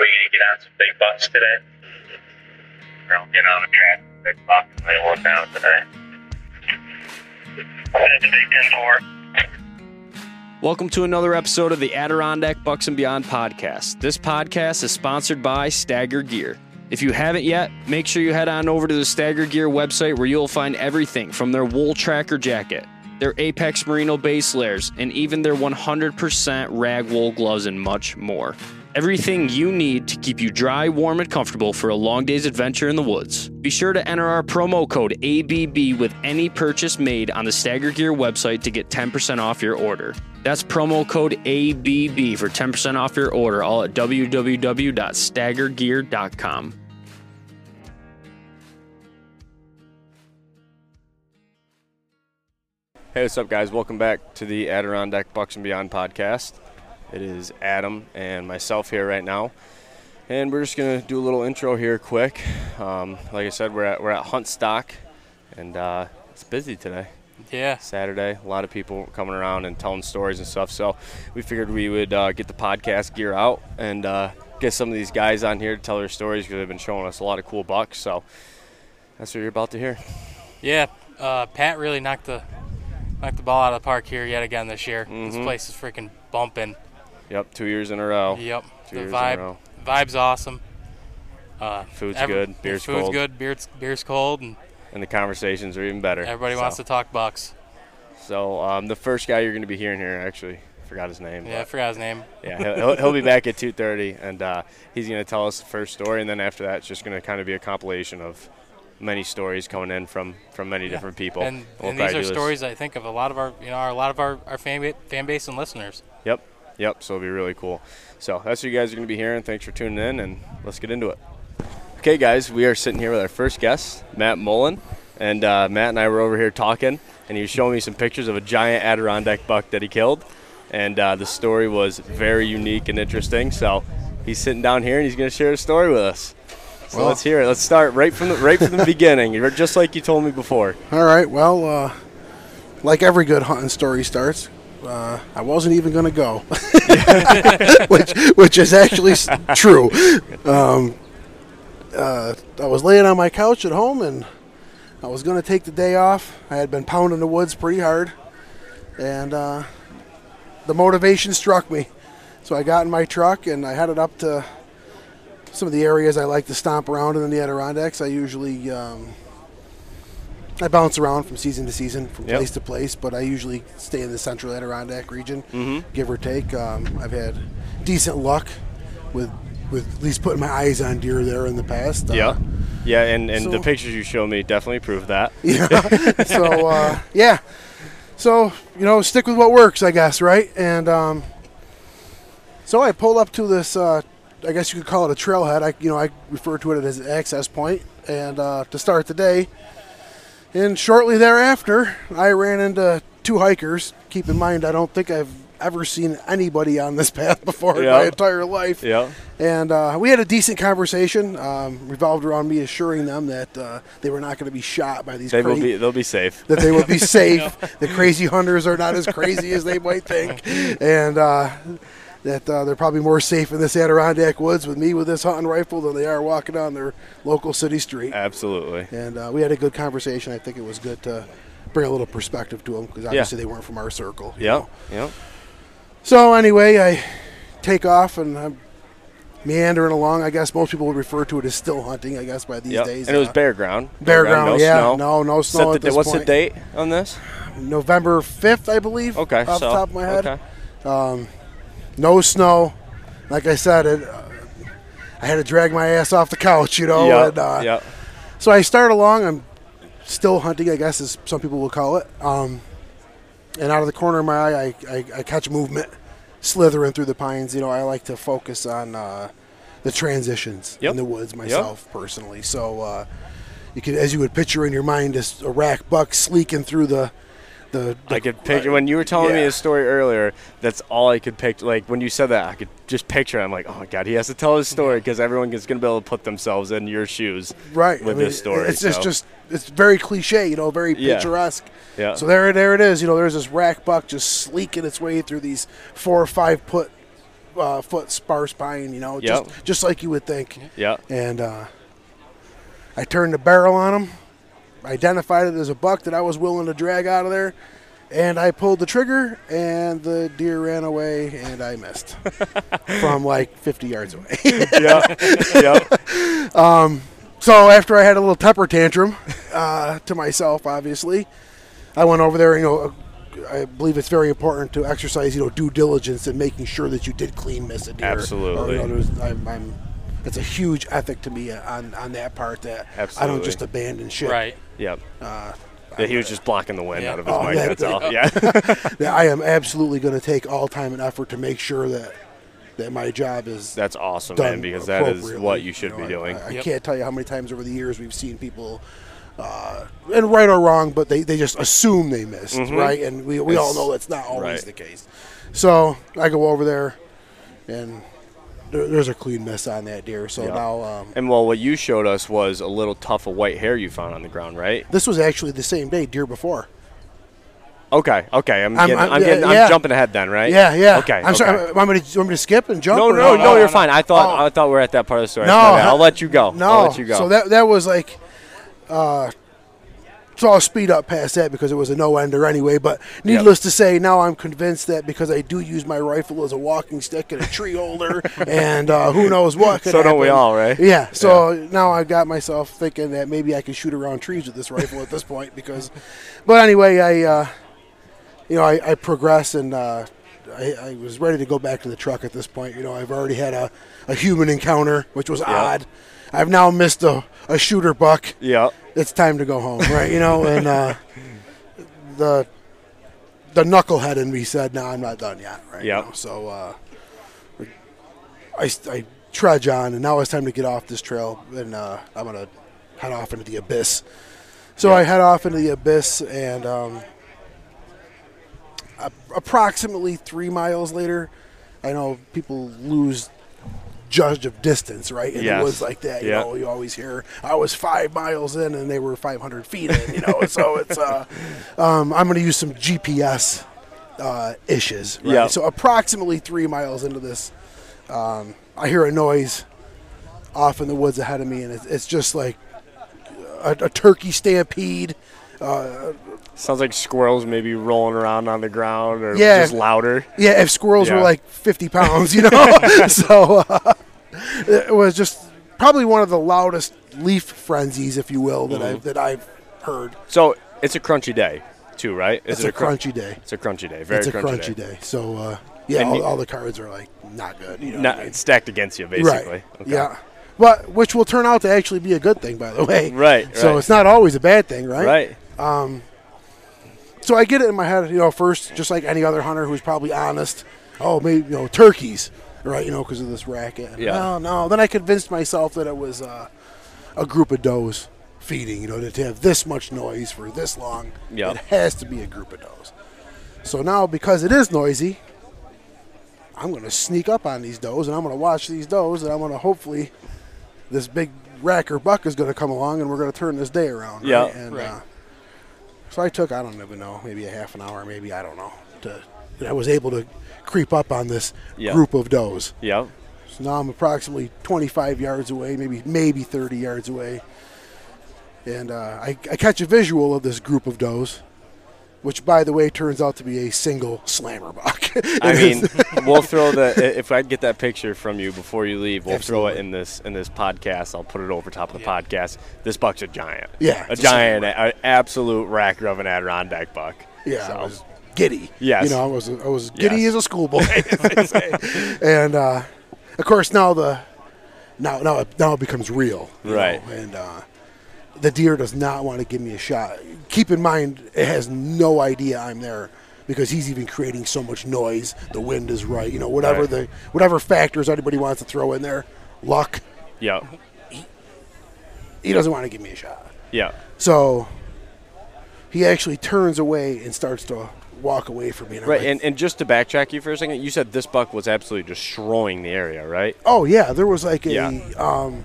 we gonna get on some big bucks today? All getting on the track. Big bucks. They will down today. That's Big Ten. Welcome to another episode of the Adirondack Bucks and Beyond podcast. This podcast is sponsored by Stagger Gear. If you haven't yet, make sure you head on over to the Stagger Gear website where you'll find everything from their wool tracker jacket, their Apex Merino base layers, and even their 100% rag wool gloves and much more. Everything you need to keep you dry, warm, and comfortable for a long day's adventure in the woods. Be sure to enter our promo code ABB with any purchase made on the Stagger Gear website to get 10% off your order. That's promo code ABB for 10% off your order, all at www.staggergear.com. Hey, what's up, guys? Welcome back to the Adirondack Bucks and Beyond podcast. It is Adam and myself here right now, and we're just gonna do a little intro here, quick. Um, like I said, we're at we're at Hunt Stock, and uh, it's busy today. Yeah. Saturday, a lot of people coming around and telling stories and stuff. So we figured we would uh, get the podcast gear out and uh, get some of these guys on here to tell their stories because they've been showing us a lot of cool bucks. So that's what you're about to hear. Yeah. Uh, Pat really knocked the knocked the ball out of the park here yet again this year. This Mhm. place is freaking bumping. Yep, two years in a row. Yep. Two the years in a vibe row. vibe's awesome. Uh, Food's every- good, beer's food's cold. good, beer's beer's cold, and And the conversations are even better. everybody So- wants to talk bucks. So um, the first guy you're going to be hearing here, actually, forgot his name. Yeah, I forgot his name. yeah, he'll, he'll, be back at 2:30, and uh, he's going to tell us the first story, and then after that, it's just going to kind of be a compilation of many stories coming in from from many Yeah. different people. And, We'll and these are stories I think of a lot of our you know a lot of our, our fan, fan base and listeners. Yep, yep. So it'll be really cool. So that's what you guys are going to be hearing. Thanks for tuning in, and let's get into it. Okay, guys, we are sitting here with our first guest, Matt Mullen, and uh, Matt and I were over here talking, and he was showing me some pictures of a giant Adirondack buck that he killed, and uh, the story was very unique and interesting. So he's sitting down here, and he's going to share a story with us. So Well- let's hear it. Let's start right from the right from the beginning, You're just like you told me before. All right. Well, uh, like every good hunting story starts, uh, I wasn't even going to go, which which is actually true. Um, uh, I was laying on my couch at home, and I was going to take the day off. I had been pounding the woods pretty hard, and uh, the motivation struck me. So I got in my truck and I headed up to some of the areas I like to stomp around in the Adirondacks. I usually um, I bounce around from season to season, from Yep. place to place, but I usually stay in the central Adirondack region, Mhm. give or take. Um, I've had decent luck with with at least putting my eyes on deer there in the past. Uh, Yeah, yeah, and and the pictures you show me definitely prove that. Yeah. so uh, yeah. So you know, stick with what works, I guess, right? And um, so I pulled up to this. Uh, I guess you could call it a trailhead. I you know I refer to it as an access point, and uh, to start the day. And shortly thereafter, I ran into two hikers. Keep in mind, I don't think I've ever seen anybody on this path before in my entire life. Yeah. And uh, we had a decent conversation, um, revolved around me assuring them that uh, they were not going to be shot by these They will be. They'll be safe. that they will be safe. The crazy hunters are not as crazy as they might think, and uh, that uh, they're probably more safe in this Adirondack woods with me with this hunting rifle than they are walking on their local city street. Absolutely. And uh, we had a good conversation. I think it was good to bring a little perspective to them because obviously they weren't from our circle. Yeah. Yeah. So anyway, I take off and I'm meandering along. I guess most people would refer to it as still hunting. I guess by these Yep. days. And it was uh, bare ground. bare ground. No yeah, snow. no, no snow the at da- this what's point. the date on this? November fifth, I believe. Okay. off so, the top of my head. Okay. Um, no snow. Like I said, it, uh, I had to drag my ass off the couch, you know. yeah. And, uh, yeah. So I start along. I'm still hunting, I guess, as some people will call it. Um, and out of the corner of my eye, I, I, I catch movement slithering through the pines. You know, I like to focus on uh, the transitions Yep. in the woods myself personally. So uh, you could, as you would picture in your mind, this a rack buck sleeking through the the. the I could picture when you were telling me Yeah. the story earlier. That's all I could picture. Like when you said that, I could just picture. it. I'm like, oh my god, he has to tell his story because everyone is going to be able to put themselves in your shoes. right with I mean, this story, It's just so. just it's very cliche, you know, very Yeah. picturesque. Yeah. So there, there it is. You know, there's this rack buck just sleeking its way through these four or five foot uh, foot sparse pine, you know, Yep. just just like you would think. Yeah. And uh, I turned the barrel on him, identified it as a buck that I was willing to drag out of there, and I pulled the trigger, and the deer ran away, and I missed from like 50 yards away. yeah. yeah. so after I had a little temper tantrum uh, to myself, obviously, I went over there. You know, I believe it's very important to exercise, you know, due diligence in making sure that you did clean miss a deer. Absolutely. Or, you know, there's- I'm, I'm, it's a huge ethic to me on, on that part that I don't just abandon shit. Right. Yep. Uh, Yeah, he was just blocking the wind Yeah. out of his Oh, mic. yeah. That's all. Yeah. that I am absolutely going to take all time and effort to make sure that that my job is That's awesome, done man, because that is what you should know, be doing. I, I Yep. can't tell you how many times over the years we've seen people, uh, and right or wrong, but they, they just assume they missed, right? And we, we all Mm-hmm. It's- know that's not always right. the case. So I go over there, and there, there's a clean miss on that deer. So Yeah. now um, And well, what you showed us was a little tuft of white hair you found on the ground, right? this was actually the same day, deer before. Okay, okay. I'm I'm- getting, I'm, I'm- getting, yeah. I'm jumping ahead then, right? Yeah, yeah. Okay. I'm sorry. okay. Want me, to, want me to skip and jump? No, no, no, no, you're fine. I thought, Oh. I thought we are at that part of the story. No, My bad. ha- I'll let you go. No, I'll let you go. So that that was like, uh, so I'll speed up past that because it was a no ender anyway. But needless to say, now I'm convinced that because I do use my rifle as a walking stick and a tree holder, and uh, who knows what. So don't we all, right? Yeah. So now I've got myself thinking that maybe I can shoot around trees with this rifle at this point because, but anyway, I, uh, you know, I, I progress and. Uh, I, I was ready to go back to the truck at this point. You know, I've already had a, a human encounter, which was odd. I've now missed a, a shooter buck. yeah. It's time to go home, right? You know, and uh, the the knucklehead in me said, "No, I'm not done yet." Right? Yep. So uh, I, I trudge on, and now it's time to get off this trail, and uh, I'm gonna head off into the abyss. So I head off into the abyss, and um, approximately three miles later, I know people lose judge of distance, right? In Yes. the woods like that, you Yeah. know, you always hear I was five miles in and they were 500 feet in, you know. so it's uh, um, I'm going to use some GPS uh, issues, right? Yeah. So approximately three miles into this, um, I hear a noise off in the woods ahead of me, and it's, it's just like a, a turkey stampede. Sounds like squirrels maybe rolling around on the ground or Yeah. just louder. Yeah, if squirrels were like 50 pounds, you know. so uh, it was just probably one of the loudest leaf frenzies, if you will, that Mm-hmm. I've that I've heard. So it's a crunchy day, too, right? Is It's it a cr- crunchy day. It's a crunchy day. Very it's a crunchy, crunchy day. day. So uh, yeah, all, you- all the cards are like not good. You know Not, I mean? it's stacked against you, basically. Right. Okay. Yeah. But which will turn out to actually be a good thing, by the way. Right, So right. it's not always a bad thing, right? Right. Um, So I get it in my head, you know, first, just like any other hunter who's probably honest. Oh, maybe you know turkeys, right? You know, because of this racket. Yeah. No, no. Then I convinced myself that it was uh, a group of does feeding. You know, to have this much noise for this long, Yeah. it has to be a group of does. So now, because it is noisy, I'm going to sneak up on these does, and I'm going to watch these does, and I'm going to hopefully this big rack or buck is going to come along, and we're going to turn this day around. Yeah. Right? And, Right. Uh, so I took, I don't even know, maybe a half an hour, maybe, I don't know. To, and I was able to creep up on this Yeah. group of does. Yeah. So now I'm approximately 25 yards away, maybe maybe 30 yards away. And uh, I, I catch a visual of this group of does, which, by the way, turns out to be a single slammer buck. I mean, we'll throw the if I get that picture from you before you leave, we'll throw it in this in this podcast. I'll put it over top of the Yeah. podcast. This buck's a giant. Yeah, a it's a giant, an absolute racker of an Adirondack buck. yeah, So, I was giddy. Yes. You know, I was I was giddy Yes. as a schoolboy, as and uh, of course now the now now it, now it becomes real, Right. know, and uh, the deer does not want to give me a shot. Keep in mind, it has no idea I'm there because he's even creating so much noise. The wind is right, you know, whatever Right. the whatever factors anybody wants to throw in there, luck. yeah, He doesn't want to give me a shot. yeah, So he actually turns away and starts to walk away from me. And right. like, And and just to backtrack you for a second, you said this buck was absolutely destroying the area, right? Oh yeah, there was like a Yeah. um,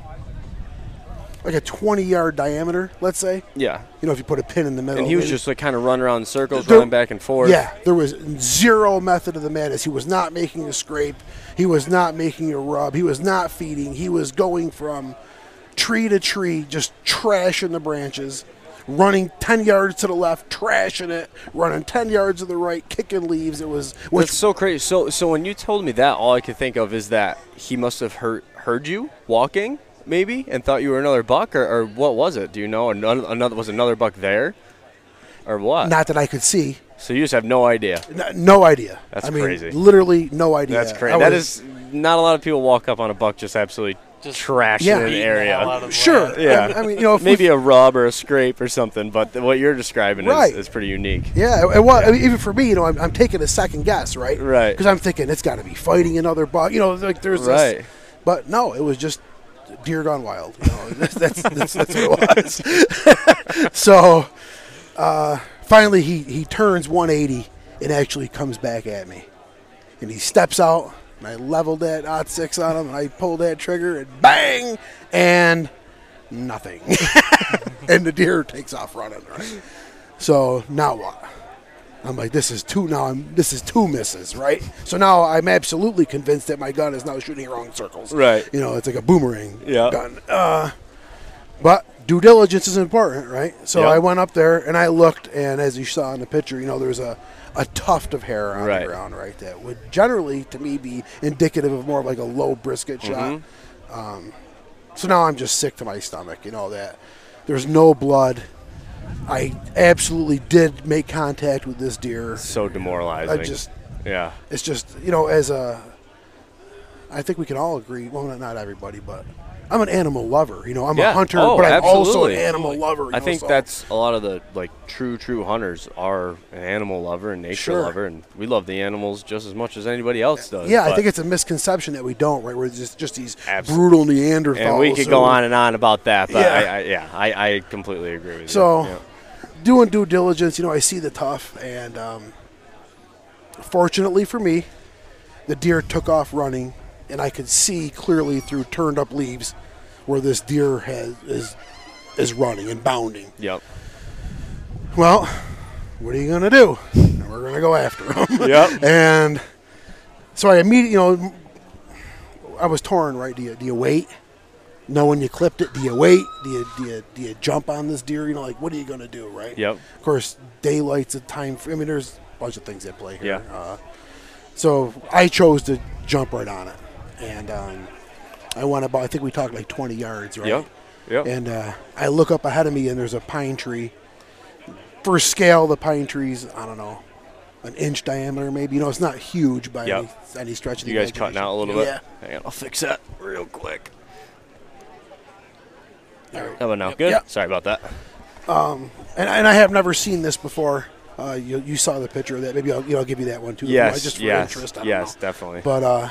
like a 20 yard diameter, let's say. Yeah. You know, if you put a pin in the middle. And he was just like kind of running around in circles, There- running back and forth. Yeah, there was zero method of the madness. He was not making a scrape. He was not making a rub. He was not feeding. He was going from tree to tree, just trashing the branches, running 10 yards to the left, trashing it, running 10 yards to the right, kicking leaves. It was, which That's so crazy. So, so when you told me that, all I could think of is that he must have heard heard you walking, maybe, and thought you were another buck, or, or what was it? Do you know? Another, another was another buck there, or what? not that I could see. so you just have no idea. N- No idea. That's I mean, crazy. Literally no idea. That's crazy. That is not a lot of people walk up on a buck just absolutely Just trashing Yeah. an beating the hell area. out of the Sure. land. Yeah. I, I mean, you know, if Maybe a rub or a scrape or something, but th- what you're describing Right. is, is pretty unique. Yeah, it was. I mean, even for me, you know, I'm, I'm taking a second guess, right? Right. Because I'm thinking it's got to be fighting another buck. You know, like there's Right. this. But no, it was just deer gone wild. You know, that's, that's, that's, that's what it was. so uh, finally, he, he turns 180 and actually comes back at me. And he steps out, and I leveled that aught six on him, and I pulled that trigger, and bang! And nothing. and the deer takes off running, right? So now what? I'm like, this is two now. I'm this is two misses, right? So now I'm absolutely convinced that my gun is now shooting wrong circles. Right. You know, it's like a boomerang Yeah. gun. Uh, but due diligence is important, right? So. I went up there and I looked, and as you saw in the picture, you know, there's a a tuft of hair on Right. the ground, right? That would generally, to me, be indicative of more of like a low brisket shot. Mm-hmm. Um, so now I'm just sick to my stomach, you know that there's no blood. I absolutely did make contact with this deer. So demoralizing. I just, yeah. it's just, you know, as a, I think we can all agree. Well, not, not everybody, but I'm an animal lover. You know, I'm Yeah. a hunter, Oh, but I'm also an animal lover. I know, think so- that's a lot of the like true true hunters are an animal lover and nature Sure. lover, and we love the animals just as much as anybody else does. Yeah, I think it's a misconception that we don't. Right, we're just just these Abs- brutal Neanderthals. and we could go on and on about that, but Yeah. I, I, yeah, I, I completely agree with So, you. Yeah. doing due diligence, you know, I see the tough, and um, fortunately for me, the deer took off running, and I could see clearly through turned up leaves where this deer has is is running and bounding. Yep. Well, what are you gonna do? We're gonna go after him. Yep. and so I immediately, you know, I was torn. Right? Do you do you wait? Know when you clipped it? Do you wait? Do you do you, do you jump on this deer? You know, like what are you gonna do? Right? Yep. Of course, daylight's a time. I mean, there's a bunch of things at play here. Yeah. Uh, so I chose to jump right on it, and um, I went about. I think we talked like 20 yards, right? Yep. Yep. And uh, I look up ahead of me, and there's a pine tree. For scale, the pine tree's I don't know, an inch diameter, maybe. You know, it's not huge by Yep. any, any stretch of the you guys cutting out a little imagination. bit? Hang on, I'll fix that real quick. Yeah. There go. How about? Good. Yep. Sorry about that. Um, And, and I have never seen this before. Uh, you, you saw the picture of that. Maybe I'll, you know, I'll give you that one too. Yes. Just for yes. interest. Yes. know. Definitely. But uh,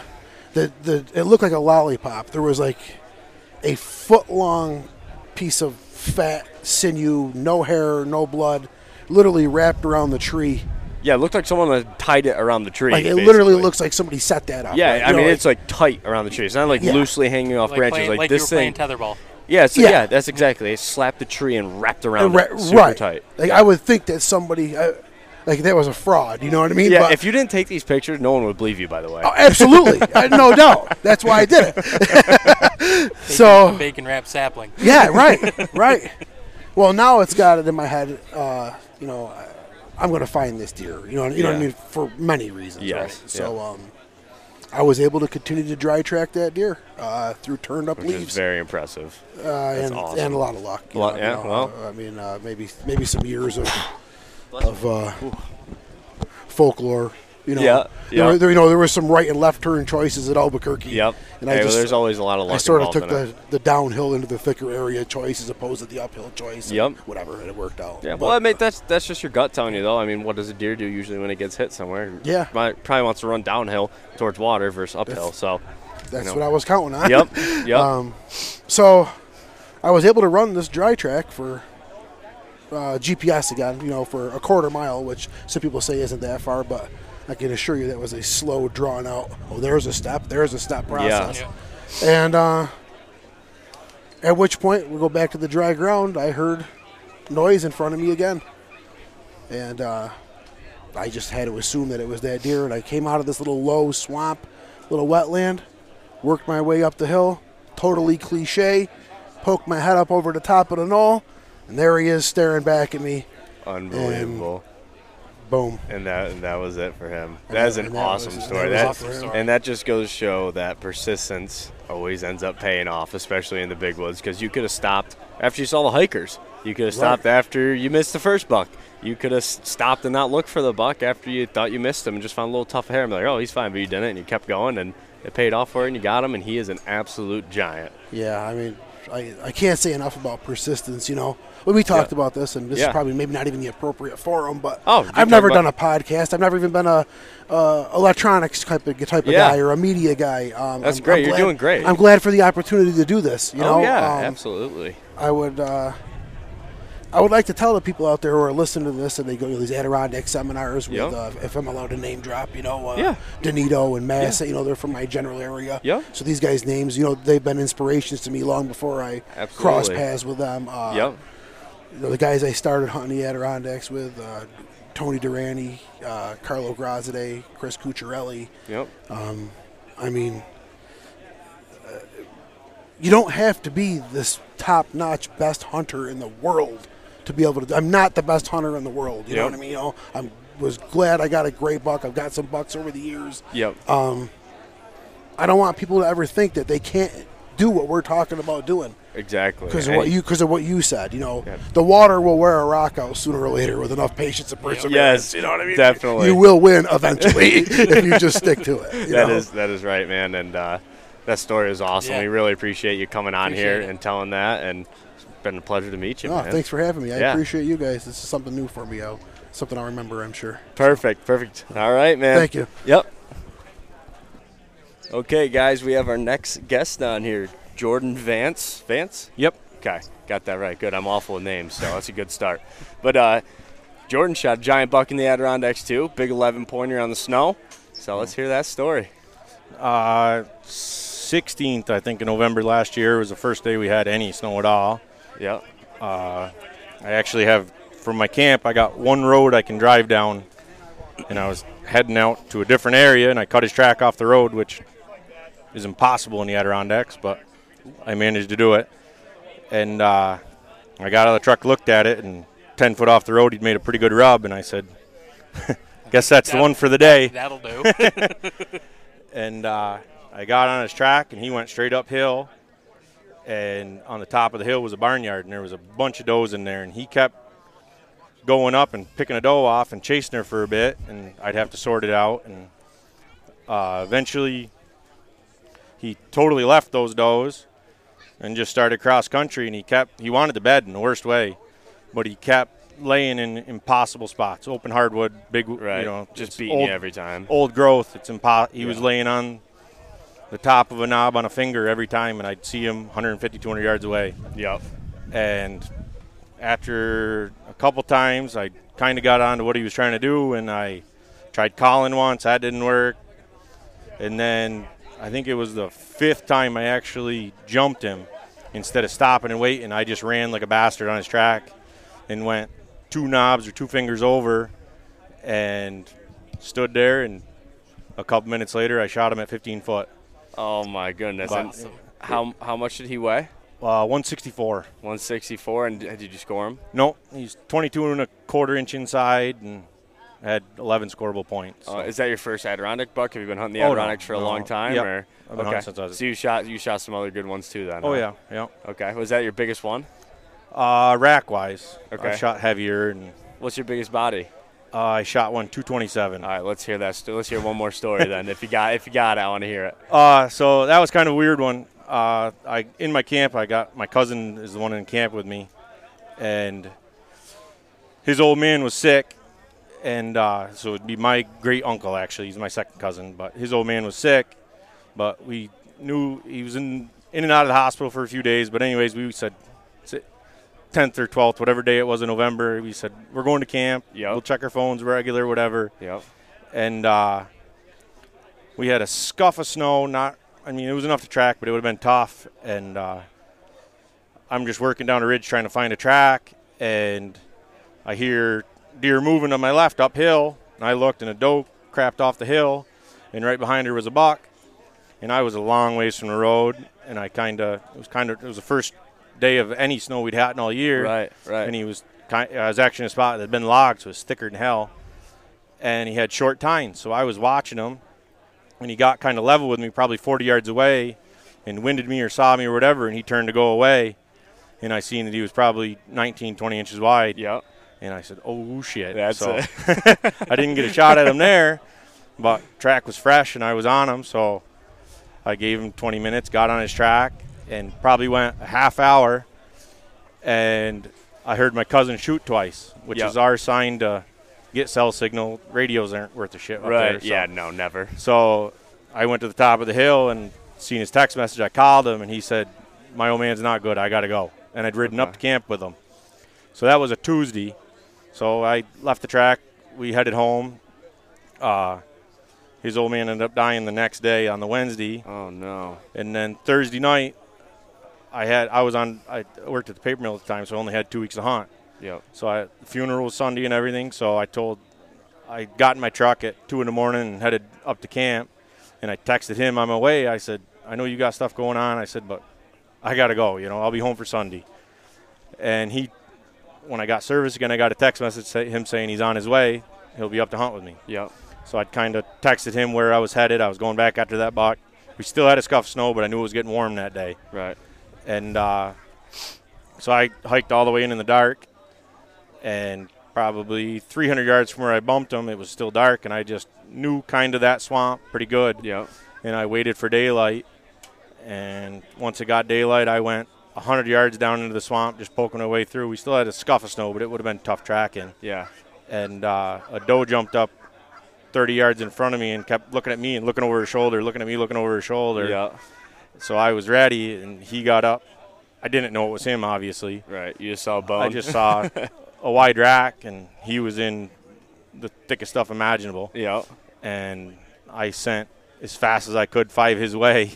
the the it looked like a lollipop. There was like a foot long piece of fat sinew, no hair, no blood, literally wrapped around the tree. yeah, it looked like someone had tied it around the tree. Like it literally looks like somebody set that up. Yeah, right? I know, mean like- it's like tight around the tree. It's not like Yeah. loosely hanging off Like, branches. playing, like, like you this were playing thing. tetherball. Yeah, so Yeah. yeah. that's exactly. They slapped the tree and wrapped around Ra- it super right. tight. Like I would think that somebody, uh, like that was a fraud. You know what I mean? Yeah, But- if you didn't take these pictures, no one would believe you. By the way. Oh, absolutely, Uh, no doubt. That's why I did it. so Bacon wrapped sapling. Yeah, right, right. Well, now it's got it in my head. Uh, you know, I- I'm going to find this deer. You know, you know what I mean for many reasons. Yes, Right? So, yeah. um, I was able to continue to dry track that deer uh, through turned up which leaves is very impressive. uh, and, awesome. and a lot of luck. you Lot- know, yeah, you know, well. I mean, uh, maybe maybe some years of of uh, folklore. You know, Yeah, There, yeah. were- there, you know, there was some right and left turn choices at Albuquerque. Yep. And Hey, I well, just there's always a lot of luck I sort of took the, the downhill into the thicker area choice as opposed to the uphill choice. and Yep. Whatever, and it worked out. Yeah, But, well, I mean that's that's just your gut telling you though. I mean, what does a deer do usually when it gets hit somewhere? Yeah. Might- probably wants to run downhill towards water versus uphill. So, that's you know. what I was counting on. yep, yep, Um, so I was able to run this dry track for uh, GPS again, you know, for a quarter mile, which some people say isn't that far, but I can assure you that was a slow, drawn out. Oh, there's a step, there's a step process, Yeah. and uh, At which point we go back to the dry ground. I heard noise in front of me again, and uh, I just had to assume that it was that deer. And I came out of this little low swamp, little wetland, worked my way up the hill. Totally cliche. Poked my head up over the top of the knoll, and there he is staring back at me. Unbelievable. Boom. And that and that was it for him. And That's an that awesome was- story. that awesome story. and that just goes to show that persistence always ends up paying off, especially in the big woods. Because you could have stopped after you saw the hikers. You could have stopped after you missed the first buck. You could have stopped and not looked for the buck after you thought you missed him and just found a little tough hair and be like, oh, he's fine, but you didn't, and you kept going and it paid off for you and you got him, and he is an absolute giant. Yeah, I mean, I, I can't say enough about persistence. You know, when we talked Yeah. about this, and this Yeah. is probably maybe not even the appropriate forum, but Oh, I've never done a podcast. I've never even been a uh, electronics type of type of Yeah. guy or a media guy. Um, That's I'm- great. I'm You're glad- doing great. I'm glad for the opportunity to do this. You know, oh yeah, Um, absolutely. I would. Uh, I would like to tell the people out there who are listening to this and they go to these Adirondack seminars with, Yeah. uh, if I'm allowed to name drop, you know, uh, Yeah. Donito and Massa, you know, they're from my general area. Yeah. So these guys' names, you know, they've been inspirations to me long before I crossed Absolutely. paths with them. Uh, Yep. You know, the guys I started hunting the Adirondacks with, uh, Tony Durante, uh, Carlo Grazide, Chris Cucciarelli. Yep. I mean, uh, you don't have to be this top-notch best hunter in the world to be able to. I'm not the best hunter in the world. You know what I mean? You know, I'm was glad I got a great buck. I've got some bucks over the years. Yep. I don't want people to ever think that they can't do what we're talking about doing exactly. because of what you because of what you said. You know, Yeah. the water will wear a rock out sooner or later with enough patience and perseverance. Yes, you know what I mean. definitely. you will win eventually if you just stick to it. you That know? is that is right, man, and uh, that story is awesome. Yeah. We really appreciate you coming on Appreciate here it. and telling that, and it's been a pleasure to meet you, Oh, man. thanks for having me. I Yeah. appreciate you guys. This is something new for me. I'll, something I'll remember, I'm sure. Perfect, perfect. All right, man. Thank you. Yep. Okay, guys, we have our next guest on here, Jordan Vance. Vance? Yep. Okay, got that right. Good. I'm awful with names, so that's a good start. But uh, Jordan shot a giant buck in the Adirondacks too. Big 11 pointer on the snow. So let's hear that story. Uh, 16th, I think, in November last year was the first day we had any snow at all. Yep. I actually have, from my camp, I got one road I can drive down, and I was heading out to a different area, and I cut his track off the road, which is impossible in the Adirondacks, but I managed to do it. And uh, I got out of the truck, looked at it, and 10 foot off the road, he'd made a pretty good rub, and I said, guess that's the one for the day. That'll do. and uh, I got on his track, and he went straight uphill. And on the top of the hill was a barnyard, and there was a bunch of does in there. And he kept going up and picking a doe off and chasing her for a bit, and I'd have to sort it out. And uh, eventually, he totally left those does and just started cross country. And he kept he wanted to bed in the worst way, but he kept laying in impossible spots, open hardwood, big, Right. you know, just beating old, you every time. old growth. It's impo- He was laying on the top of a knob on a finger every time, and I'd see him 150, 200 yards away. Yep. And after a couple times, I kind of got on to what he was trying to do, and I tried calling once. That didn't work. And then I think it was the fifth time I actually jumped him instead of stopping and waiting. I just ran like a bastard on his track and went two knobs or two fingers over and stood there. And a couple minutes later, I shot him at 15 foot. Oh my goodness. How how much did he weigh? Uh, 164. 164. And did you score him? No, he's 22 and a quarter inch inside and had 11 scoreable points. Uh, is that your first Adirondack buck? Have you been hunting the Oh, no, Adirondacks for a no. long time? Yep. Or I've been hunting since I was- So you shot you shot some other good ones too then. oh huh? yeah, yeah. Okay. Was that your biggest one? Uh, rack wise, Okay. I shot heavier and What's your biggest body? uh, I shot one 227. All right, let's hear that. St- let's hear one more story then. If you got if you got it, I want to hear it. Uh, so that was kind of a weird one. Uh, I in my camp, I got my cousin is the one in camp with me, and his old man was sick, and uh, so it'd be my great uncle actually. He's my second cousin, but his old man was sick, but we knew he was in in and out of the hospital for a few days. But anyways, we said. Tenth or twelfth, whatever day it was in November, we said we're going to camp. Yep. We'll check our phones regular, whatever Yep. and uh, we had a scuff of snow. Not, I mean, it was enough to track, but it would have been tough. And uh, I'm just working down a ridge trying to find a track, and I hear deer moving on my left uphill. And I looked, and a doe crapped off the hill, and right behind her was a buck. And I was a long ways from the road, and I kind of it was kind of it was the first day of any snow we'd had in all year. Right, right. And he was kind. I was actually in a spot that had been logged, so it was thicker than hell. And he had short tines, so I was watching him, and he got kind of level with me, probably 40 yards away, and winded me or saw me or whatever, and he turned to go away, and I seen that he was probably 19, 20 inches wide. Yep. And I said, "Oh shit!" That's so. I didn't get a shot at him there, but track was fresh and I was on him, so I gave him 20 minutes, got on his track, and probably went a half hour, and I heard my cousin shoot twice, which Yep. is our sign to get cell signal. Radios aren't worth a shit up Right. there. so- Yeah. No. Never. so I went to the top of the hill and seen his text message. I called him and he said, "My old man's not good. I got to go." And I'd ridden up to camp with him. So that was a Tuesday. So I left the track. We headed home. Uh, his old man ended up dying the next day on the Wednesday, Oh no. and then Thursday night, I had I was on I worked at the paper mill at the time, so I only had two weeks to hunt. Yep. So I the funeral was Sunday and everything. So I told, I got in my truck at two in the morning and headed up to camp, and I texted him on my way. I said, I know you got stuff going on. I said, but I gotta go. You know, I'll be home for Sunday. And he, when I got service again, I got a text message say, him saying he's on his way. He'll be up to hunt with me. Yep. So I'd kind of texted him where I was headed. I was going back after that buck. We still had a scuff of snow, but I knew it was getting warm that day Right. and uh, so I hiked all the way in in the dark, and probably 300 yards from where I bumped him, it was still dark, and I just knew kind of that swamp pretty good, Yep. and I waited for daylight, and once it got daylight, I went 100 yards down into the swamp, just poking our way through. We still had a scuff of snow, but it would have been tough tracking, Yeah. and uh, a doe jumped up 30 yards in front of me and kept looking at me and looking over her shoulder, looking at me, looking over her shoulder. Yeah. So I was ready, and he got up. I didn't know it was him, obviously. Right. You just saw a bone. I just saw a wide rack, and he was in the thickest stuff imaginable. Yeah. And I sent as fast as I could five his way.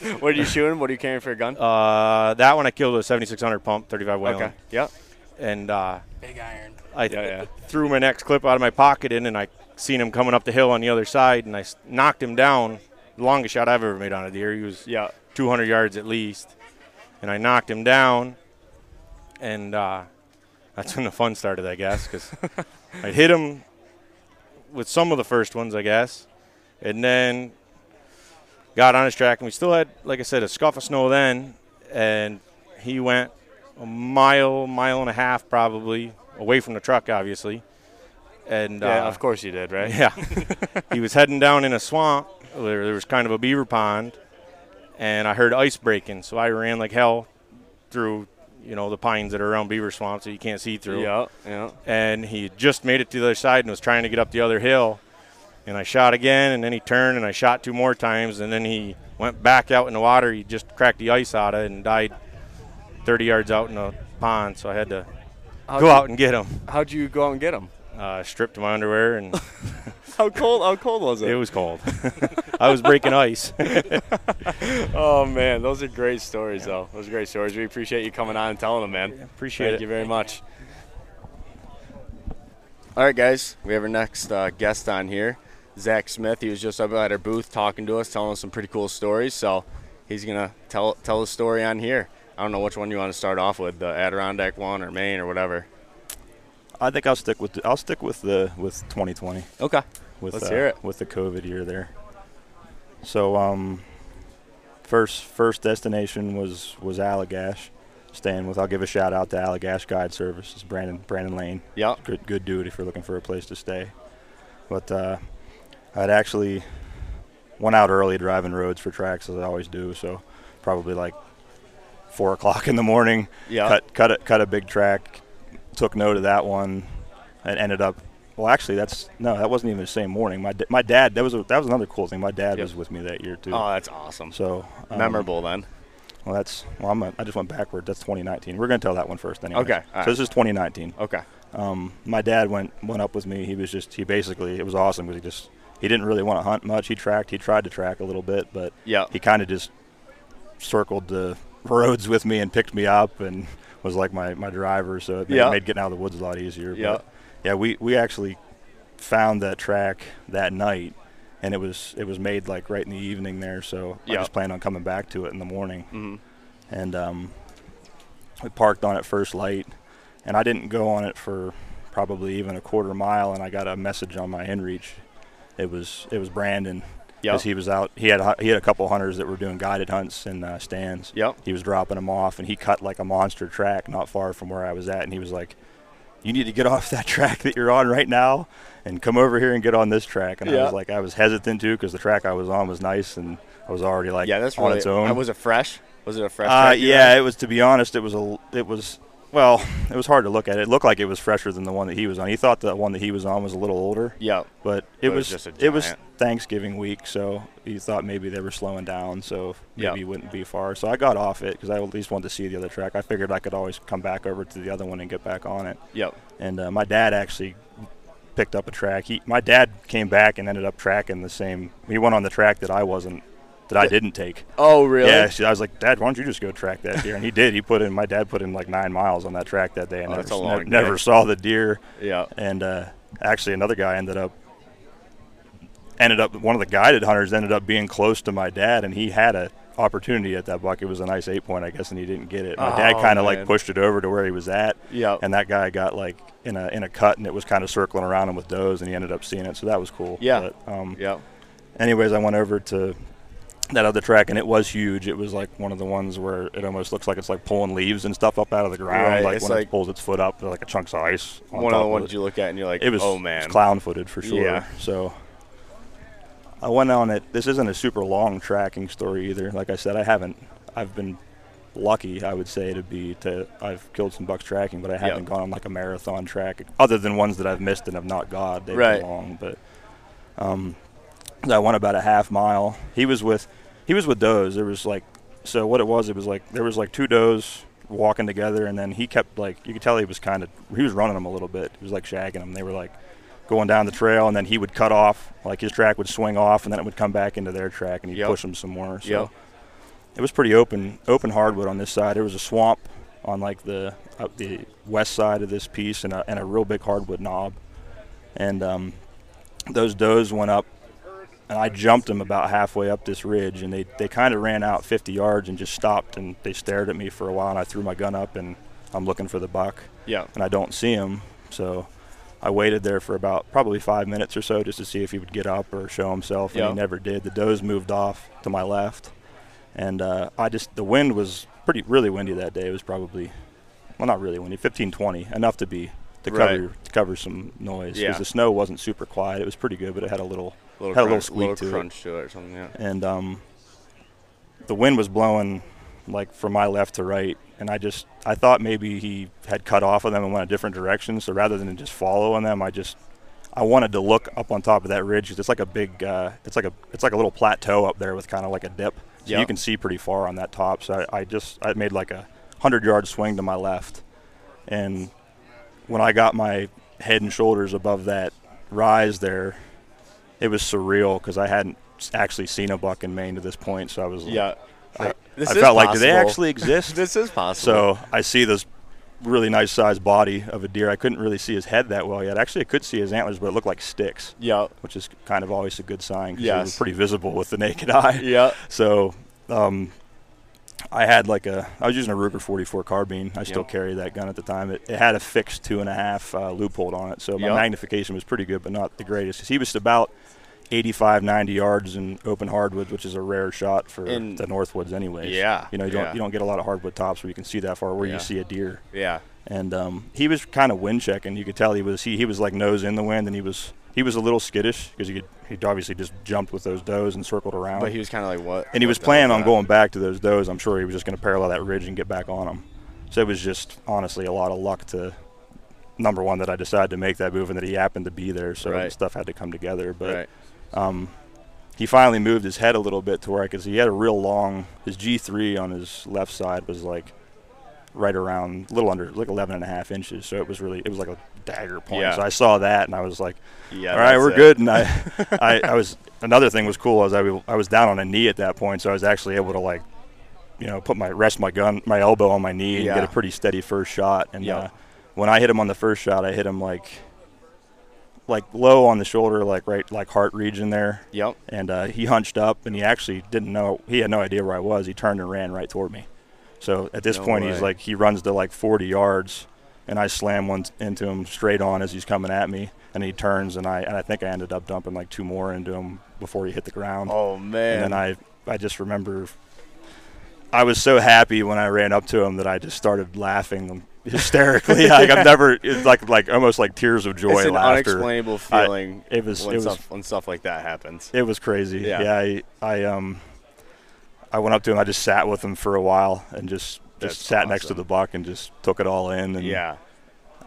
What are you shooting? What are you carrying for a gun? Uh, that one I killed with a 7600 pump, 35 Whelen. okay. Yep. And uh, Big iron. I Yeah, yeah. threw my next clip out of my pocket in, and I seen him coming up the hill on the other side, and I knocked him down. The longest shot I've ever made on a deer. He was Yeah. 200 yards at least, and I knocked him down, and uh, that's when the fun started, I guess, because I hit him with some of the first ones, I guess, and then got on his track, and we still had, like I said, a scuff of snow then, and he went a mile, mile and a half probably away from the truck, obviously, and Yeah. uh, of course you did, right? yeah. he was heading down in a swamp where there was kind of a beaver pond, and I heard ice breaking, so I ran like hell through, you know, the pines that are around beaver swamps that you can't see through. Yeah. Yeah. And he had just made it to the other side and was trying to get up the other hill. And I shot again, and then he turned, and I shot two more times, and then he went back out in the water. He just cracked the ice out of it and died 30 yards out in the pond, so I had to How'd go you, out and get him. How'd you go out and get him? Uh, stripped my underwear and How cold? How cold was it? It was cold. I was breaking ice. oh man, those are great stories, though. Those are great stories. We appreciate you coming on and telling them, man. appreciate Thank it. you very much. All right, guys, we have our next uh, guest on here, Zach Smith. He was just up at our booth talking to us, telling us some pretty cool stories. So he's gonna tell tell his story on here. I don't know which one you want to start off with, the Adirondack one or Maine or whatever. I think I'll stick with I'll stick with the with 2020 Okay. with Let's uh, hear it. with the COVID year there. So um, first first destination was was Allagash, staying with. I'll give a shout out to Allagash Guide Services, Brandon Brandon Lane. Yep. Good good dude if you're looking for a place to stay. But uh, I'd actually went out early driving roads for tracks as I always do. So probably like four o'clock in the morning Yeah. cut cut a, cut a big track, took note of that one, and ended up. Well, actually, that's no, that wasn't even the same morning. My my dad that was a, that was another cool thing. My dad Yep. was with me that year too. Oh, that's awesome. so um, Memorable then. Well, that's well, I'm a, I just went backwards. That's 2019. We're gonna tell that one first anyway. Okay, So right. this is 2019. Okay. Um, my dad went went up with me. He was just he basically it was awesome because he just he didn't really want to hunt much. He tracked. He tried to track a little bit, but Yeah. he kind of just circled the roads with me and picked me up and was like my, my driver. So it made, Yeah. made getting out of the woods a lot easier. Yeah. But yeah, we, we actually found that track that night, and it was it was made like right in the evening there. So I Yeah. just planned on coming back to it in the morning, Mhm. and um, we parked on it first light, and I didn't go on it for probably even a quarter mile, and I got a message on my inReach. It was it was Brandon. Yep. Because he was out, he had he had a couple hunters that were doing guided hunts in uh, stands. Yep. He was dropping them off, and he cut like a monster track not far from where I was at, and he was like, "You need to get off that track that you're on right now, and come over here and get on this track." And I was like, I was hesitant to because the track I was on was nice, and I was already like yeah, that's on really. its own. Was it fresh? Was it a fresh? Uh, track yeah, ran? it was. To be honest, it was a. It was. Well, it was hard to look at. It looked like it was fresher than the one that he was on. He thought the one that he was on was a little older, Yeah. but But it it was a it was. Thanksgiving week, so he thought maybe they were slowing down, so maybe Yeah. he wouldn't be far. So I got off it because I at least wanted to see the other track. I figured I could always come back over to the other one and get back on it. Yep. And uh, my dad actually picked up a track. He, my dad came back and ended up tracking the same. He went on the track that I wasn't, that I didn't take. Oh, really? Yeah, so I was like, Dad, why don't you just go track that deer? And he did. He put in. My dad put in like nine miles on that track that day, and Oh, never, that's a s- ne- never saw the deer. Yeah. And uh, actually, another guy ended up ended up one of the guided hunters ended up being close to my dad, and he had a opportunity at that buck. It was a nice eight point, I guess, and he didn't get it. My dad Oh, kind of like pushed it over to where he was at, Yeah. and that guy got like in a in a cut, and it was kind of circling around him with does, and he ended up seeing it. So that was cool. Yeah. But, um, Yeah. anyways, I went over to that other track, and it was huge. It was like one of the ones where it almost looks like it's like pulling leaves and stuff up out of the ground, Right, like it's when like- it pulls its foot up, like a chunks of ice. on One of the ones it. you look at and you're like, It was, oh it man. was clown footed for sure. Yeah. So I went on it. This isn't a super long tracking story either. Like I said, I haven't. I've been lucky, I would say, to be to. I've killed some bucks tracking, but I haven't gone on like a marathon track, other than ones that I've missed and have not got. They've Right. been long, but um, I went about a half mile. He was with, he was with does. There was like, so what it was, it was like there was like two does walking together, and then he kept like you could tell he was kind of he was running them a little bit. He was like shagging them. They were like going down the trail, and then he would cut off, like his track would swing off, and then it would come back into their track, and he'd Yep. push them some more. So Yep. it was pretty open, open hardwood on this side. There was a swamp on like the up the west side of this piece, and a, and a real big hardwood knob, and um, those does went up. And I jumped them about halfway up this ridge, and they, they kind of ran out 50 yards and just stopped, and they stared at me for a while. And I threw my gun up, and I'm looking for the buck Yeah. and I don't see him. So I waited there for about probably five minutes or so just to see if he would get up or show himself, and he never did. The does moved off to my left, and uh, I just the wind was pretty really windy that day. It was probably well not really windy, 15, 20, enough to be to Right. cover to cover some noise because Yeah. the snow wasn't super quiet. It was pretty good, but it had a little Little had a little squeak little to it crunch to it or something. Yeah. and um, the wind was blowing like from my left to right and i just i thought maybe he had cut off of them and went a different direction so rather than just following them i just i wanted to look up on top of that ridge 'cause it's like a big uh, it's like a it's like a little plateau up there with kind of like a dip so Yep. you can see pretty far on that top so i, I just i made like a 100 yard swing to my left and when i got my head and shoulders above that rise there it was surreal because I hadn't actually seen a buck in Maine to this point. So I was, Yeah. I, Like, I is felt like, do they actually exist? This is possible. so I see this really nice sized body of a deer. I couldn't really see his head that well yet. Actually, I could see his antlers, but it looked like sticks, yeah. which is kind of always a good sign. 'cause It Yes. was pretty visible with the naked eye. Yeah. So um, I had like a, I was using a Ruger 44 carbine. I still Yep. carry that gun at the time. It, it had a fixed two and a half uh, Leupold on it, so my Yep. magnification was pretty good, but not the greatest. he was about 85, 90 yards in open hardwoods, which is a rare shot for In- the Northwoods, anyways. Yeah, You know, you yeah. don't you don't get a lot of hardwood tops where you can see that far where Yeah. you see a deer. Yeah. And um, he was kind of wind checking. You could tell he was he, he was like nose in the wind, and he was he was a little skittish because he could, he obviously just jumped with those does and circled around. But he was kind of like what? And he was planning on going back to those does. I'm sure he was just going to parallel that ridge and get back on them. So it was just honestly a lot of luck to number one that I decided to make that move and that he happened to be there. So Right. stuff had to come together. But Right. Um, he finally moved his head a little bit to where I could see. He had a real long. His G3 on his left side was like right around a little under like 11 and a half inches. So it was really it was like a dagger point. Yeah. So I saw that and I was like, Yeah. all right, we're it. good. And I, I, I was another thing was cool was I, I was down on a knee at that point, so I was actually able to like you know, put my rest my gun, my elbow on my knee, and Yeah. get a pretty steady first shot. And uh, when I hit him on the first shot, I hit him like like low on the shoulder, like right like heart region there. Yep. And uh, he hunched up, and he actually didn't know. He had no idea where I was. He turned and ran right toward me. So at this No point, way. he's like he runs to like 40 yards, and I slam one into him straight on as he's coming at me, and he turns, and I and I think I ended up dumping like two more into him before he hit the ground. Oh man. And then I, I just remember, I was so happy when I ran up to him that I just started laughing hysterically. like I've never, it's like like almost like tears of joy, it's an laughter. unexplainable I- feeling it was- when it was- stuff when stuff like that happens. It was crazy. Yeah. Yeah. I, I um, I went up to him. I just sat with him for a while and just just That's sat next to the buck and just took it all in. And Yeah.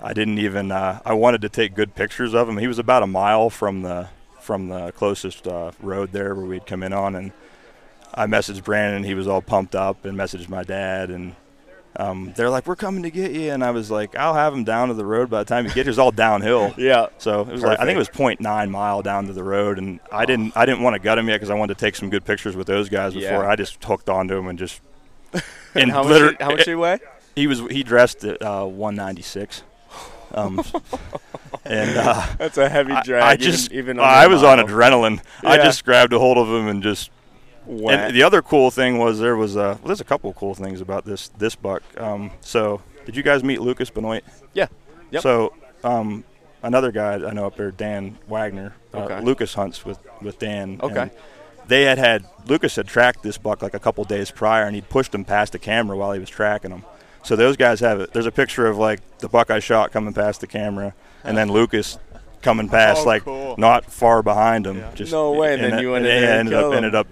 I didn't even. Uh, I wanted to take good pictures of him. He was about a mile from the from the closest uh, road there where we'd come in on, and I messaged Brandon. He was all pumped up, and messaged my dad, and um, they're like, "We're coming to get you," and I was like, "I'll have him down to the road by the time you get here." It's all downhill. Yeah. So it was like I think it was 0.9 mile down to the road, and I didn't I didn't want to gut him yet because I wanted to take some good pictures with those guys before. Yeah. I just hooked onto him and just And how much? did- How much he weigh? he was he dressed at uh, 196. Um, and uh, That's a heavy drag. I, even- just even, I under a was on mile. adrenaline. I just grabbed a hold of him and just. And the other cool thing was there was a well, there's a couple of cool things about this this buck. Um, so did you guys meet Lucas Benoit? Yeah. Yep. So um, another guy I know up there, Dan Wagner. Uh, Okay. Lucas hunts with with Dan. Okay. They had had Lucas had tracked this buck like a couple days prior, and he'd pushed him past the camera while he was tracking him. So those guys have it. There's a picture of like the buck I shot coming past the camera, and then Lucas coming past Oh, like cool. not far behind him. Just No way, and then you went and in they there ended up him. ended up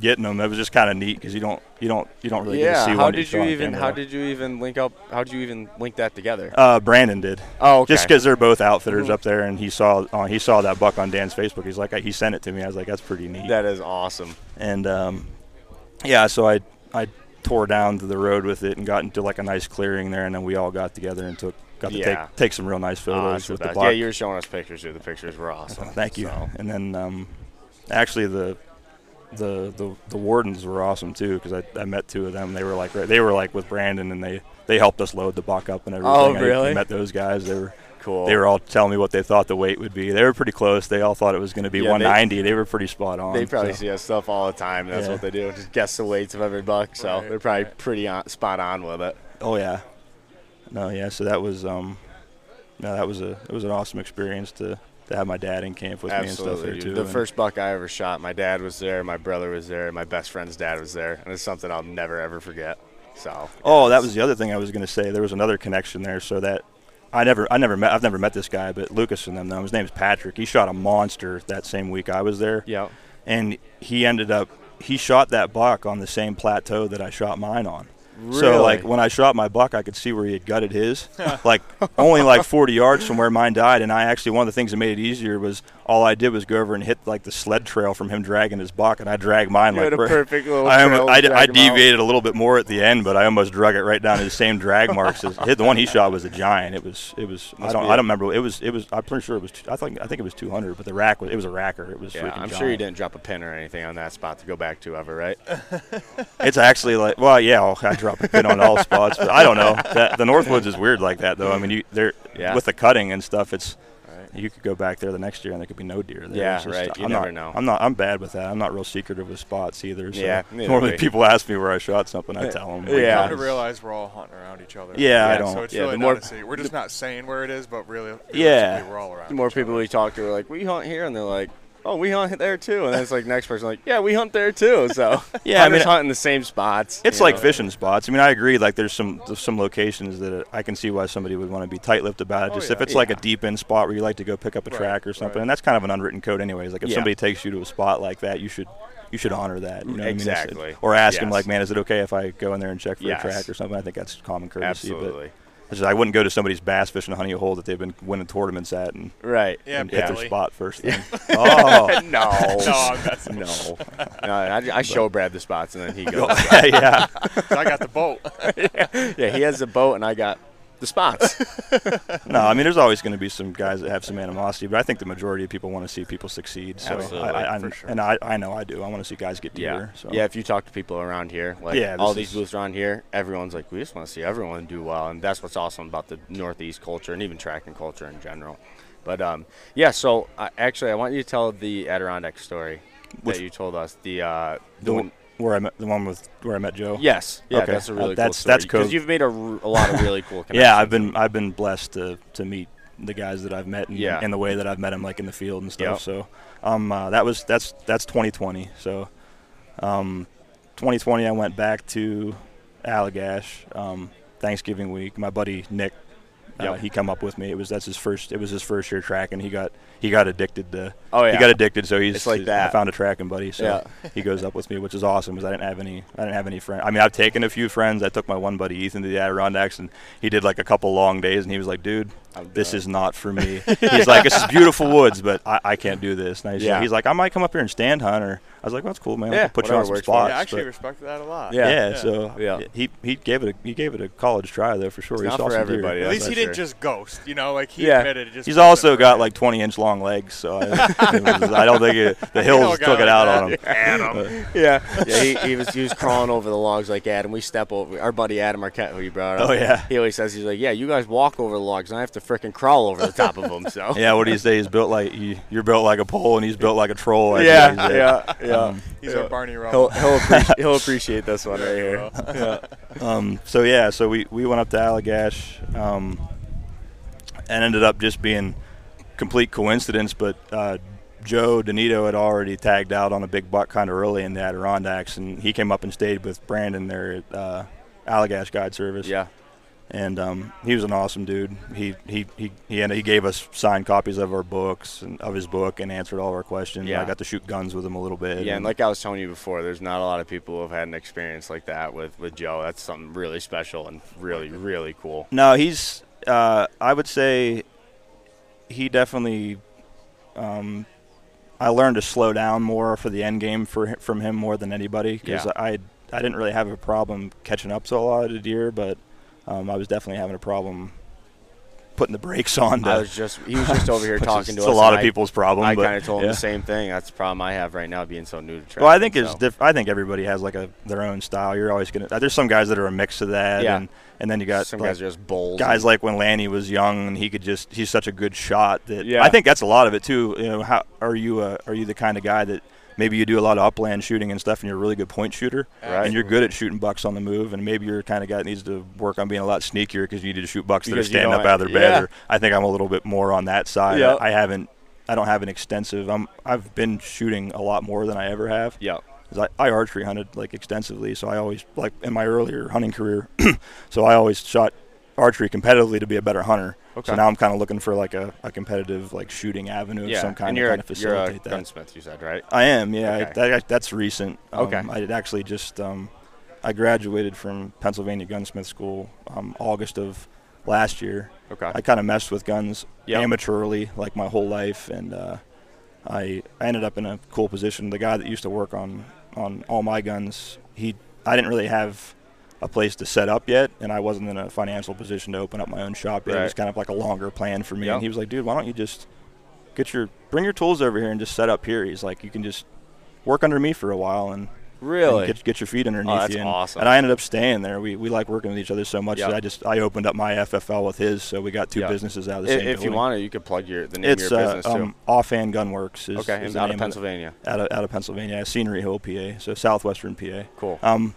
getting them. It was just kind of neat because you don't you don't you don't really get to yeah. see How did you even? How did you even link up? How did you even link that together? Uh, Brandon did. Oh, okay. Just because they're both outfitters up there, and he saw uh, he saw that buck on Dan's Facebook. He's like, he sent it to me. I was like, that's pretty neat. that is awesome. and um, yeah, so I I tore down to the road with it and got into like a nice clearing there, and then we all got together and took got to Yeah. take take some real nice Oh, photos the with the buck. yeah, you were showing us pictures. Too. The pictures were awesome. Thank you. So, And then um, actually the the the the wardens were awesome too because I, I met two of them. They were like they were like with Brandon and they they helped us load the buck up and everything. Oh, I really? met those guys. They were cool. they were all telling me what they thought the weight would be. They were pretty close. They all thought it was going to be Yeah, they- 190. They, were pretty spot on. They probably so. see us stuff all the time. That's Yeah. what they do. Just guess the weights of every buck. So Right, they're probably right. pretty on, spot on with it. Oh yeah. No, yeah. So that was um, no, that was a it was an awesome experience to to have my dad in camp with me and stuff there too. The first buck I ever shot, my dad was there, my brother was there, my best friend's dad was there, and it's something I'll never ever forget. So. Oh, that was the other thing I was going to say. There was another connection there, so that I never, I never met, I've never met this guy, but Lucas and them Though His name's Patrick. He shot a monster that same week I was there, Yeah. and he ended up, he shot that buck on the same plateau that I shot mine on. So like when I shot my buck, I could see where he had gutted his, like only like 40 yards from where mine died. And I actually one of the things that made it easier was all I did was go over and hit like the sled trail from him dragging his buck, and I dragged mine You like had a perfect little I, trail almo- to I, I him out. deviated a little bit more at the end, but I almost drug it right down to the same drag marks. As, the one he shot was a giant. It was it was I don't be I a- don't remember. It was it was I'm pretty sure it was two, I think I think it was 200, but the rack was it was a racker. It was Yeah, freaking I'm giant. sure you didn't drop a pin or anything on that spot to go back to ever, right? It's actually like well yeah I'll, I drop a pin on all spots, but I don't know. That, the Northwoods is weird like that though. I mean you they're Yeah. with the cutting and stuff. It's you could go back there the next year and there could be no deer there. Yeah, just- right. You I'm never not, know. I'm not. I'm bad with that. I'm not real secretive with spots either. So Yeah, normally we. people ask me where I shot something, I tell them. Yeah. Come ah, to realize we're all hunting around each other. Yeah, I don't. So it's Yeah, really the more- not a secret. We're just not saying where it is, but really, Yeah. we're all around. The more each people other. we talk to are like, we hunt here, and they're like, oh, we hunt there too. And then it's like next person like, yeah, we hunt there too. So Yeah, I mean, hunt in the same spots. It's like know. fishing spots. I mean, I agree. Like, there's some there's some locations that I can see why somebody would want to be tight-lipped about it. Oh, Just yeah. if it's like a deep end spot where you like to go pick up a Right, track or something, right. and that's kind of an unwritten code, anyways. Like, if Yeah. somebody takes you to a spot like that, you should you should honor that. You know what I mean? Exactly. Or ask them Yes. like, man, is it okay if I go in there and check for Yes. a track or something? I think that's common courtesy. Absolutely. But just, I wouldn't go to somebody's bass fishing honey hole that they've been winning tournaments at and, Right. Yeah, and hit their spot first thing. oh, no. No, I'm no. No, I, I show Brad the spots, and then he goes. yeah. so I got the boat. yeah, he has the boat, and I got the spots. no, I mean, there's always going to be some guys that have some animosity, but I think the majority of people want to see people succeed. So Absolutely, I, I, for sure. And I, I know I do. I want to see guys get yeah. So. yeah. If you talk to people around here, like Yeah, all these booths around here, everyone's like, we just want to see everyone do well, and that's what's awesome about the Northeast culture and even tracking culture in general. But um, yeah, so uh, actually, I want you to tell the Adirondack story Which- that you told us. The uh, the one- one where I met the one with where I met Joe. Yes, yeah, Okay. that's a Uh, really that's- cool that's cool. Cuz you've made a, r- a lot of really cool connections. Yeah, I've been I've been blessed to to meet the guys that I've met and, Yeah. and the way that I've met them like in the field and stuff. Yep. So um uh, that was that's that's 2020. So um 2020 I went back to Allagash um Thanksgiving week. My buddy Nick uh, Yep. he come up with me. It was that's his first it was his first year tracking. He got he got addicted to Oh, yeah. he got addicted so he's It's like I that. found a tracking buddy so Yeah. he goes up with me which is awesome because I didn't have any I didn't have any friends. I mean I've taken a few friends. I took my one buddy Ethan to the Adirondacks and he did like a couple long days and he was like dude this is not for me. He's like, this is beautiful woods, but I, I can't do this. And I said- Yeah. he's like, I might come up here and stand hunt. Or I was like, well, that's cool, man. Yeah, I'll put you on whatever some works for you. spots. Yeah, I actually but- respect that a lot. Yeah. yeah, Yeah. so Yeah. he he gave it a he gave it a college try though for sure. It's he not saw for everybody, At least he for didn't sure. just ghost. You know, like he Yeah. admitted. It just He's also got him. like 20 inch long legs, so I, was- I don't think it, the hills a guy took it out on him. Adam. Uh, yeah, yeah. He, he was he was crawling over the logs like Adam. We step over. Our buddy Adam Marquette, who you brought up. Oh, yeah. He always says he's like, yeah, you guys walk over the logs, and I have to frickin' crawl over the top of them. So Yeah, what do you say? He's built like you, you're built like a pole, and he's built like a troll. I yeah, think yeah, yeah. Um, He's Yeah. our Barney He'll he'll appreciate, he'll appreciate this one right here. Yeah. um, so yeah, so we, we went up to Allagash, um, and ended up just being complete coincidence. But uh, Joe Donito had already tagged out on a big buck kind of early in the Adirondacks, and he came up and stayed with Brandon there at uh, Allagash Guide Service. Yeah. And um, he was an awesome dude. He he he he, he gave us signed copies of our books and of his book and answered all of our questions. Yeah. I got to shoot guns with him a little bit. Yeah, and like I was telling you before, there's not a lot of people who have had an experience like that with, with Joe. That's something really special and really, really cool. No, he's. Uh, I would say he definitely. Um, I learned to slow down more for the end game for from him more than anybody because Yeah. I I didn't really have a problem catching up to a lot of the deer, but um, I was definitely having a problem putting the brakes on. To, I was just he was just over here talking to it's us. a lot of I- people's problem. I kind of told him the same thing. That's the problem I have right now, being so new to track. Well, I think it's diff- I think everybody has like a their own style. You're always gonna. There's some guys that are a mix of that, Yeah. and and then you got some like, guys are just bulls. guys like when Lanny was young and he could just he's such a good shot that Yeah. I think that's a lot of it too. You know, how are you uh, are you the kind of guy that maybe you do a lot of upland shooting and stuff and you're a really good point shooter Right. and you're good at shooting bucks on the move and maybe you're kind of guy that needs to work on being a lot sneakier because you need to shoot bucks that are standing up out of their have- bed. yeah. Or I think I'm a little bit more on that side. Yeah. I, I haven't I don't have an extensive. I'm I've been shooting a lot more than I ever have. yeah, I, I archery hunted like extensively, so I always like in my earlier hunting career. so I always shot archery competitively to be a better hunter. Okay. So now I'm kind of looking for like a, a competitive like shooting avenue of some kind and to you're kind a, of you're a facilitate that. gunsmith, you said, right? I am, yeah. I, Okay. that, that's recent. Um, Okay. I actually just um, I graduated from Pennsylvania Gunsmith School um, August of last year. Okay. I kind of messed with guns Yep. amateurly like my whole life, and uh, I I ended up in a cool position. The guy that used to work on on all my guns, he I didn't really have a place to set up yet, and I wasn't in a financial position to open up my own shop yet. It was kind of like a longer plan for me. Yep. And he was like, "Dude, why don't you just get your bring your tools over here and just set up here?" He's like, "You can just work under me for a while and." Really? and get, get your feet underneath Oh, that's you. And, awesome. and I ended up staying there. We, we like working with each other so much Yep. that I just I opened up my FFL with his, so we got two Yep. businesses out of the I- same if you building. want to, you could plug your the name It's of your uh, business too. um, Offhand Gunworks. Is, okay, is out of Pennsylvania. It. Out of out of Pennsylvania, Scenery Hill, PA, so southwestern PA. Cool. Um,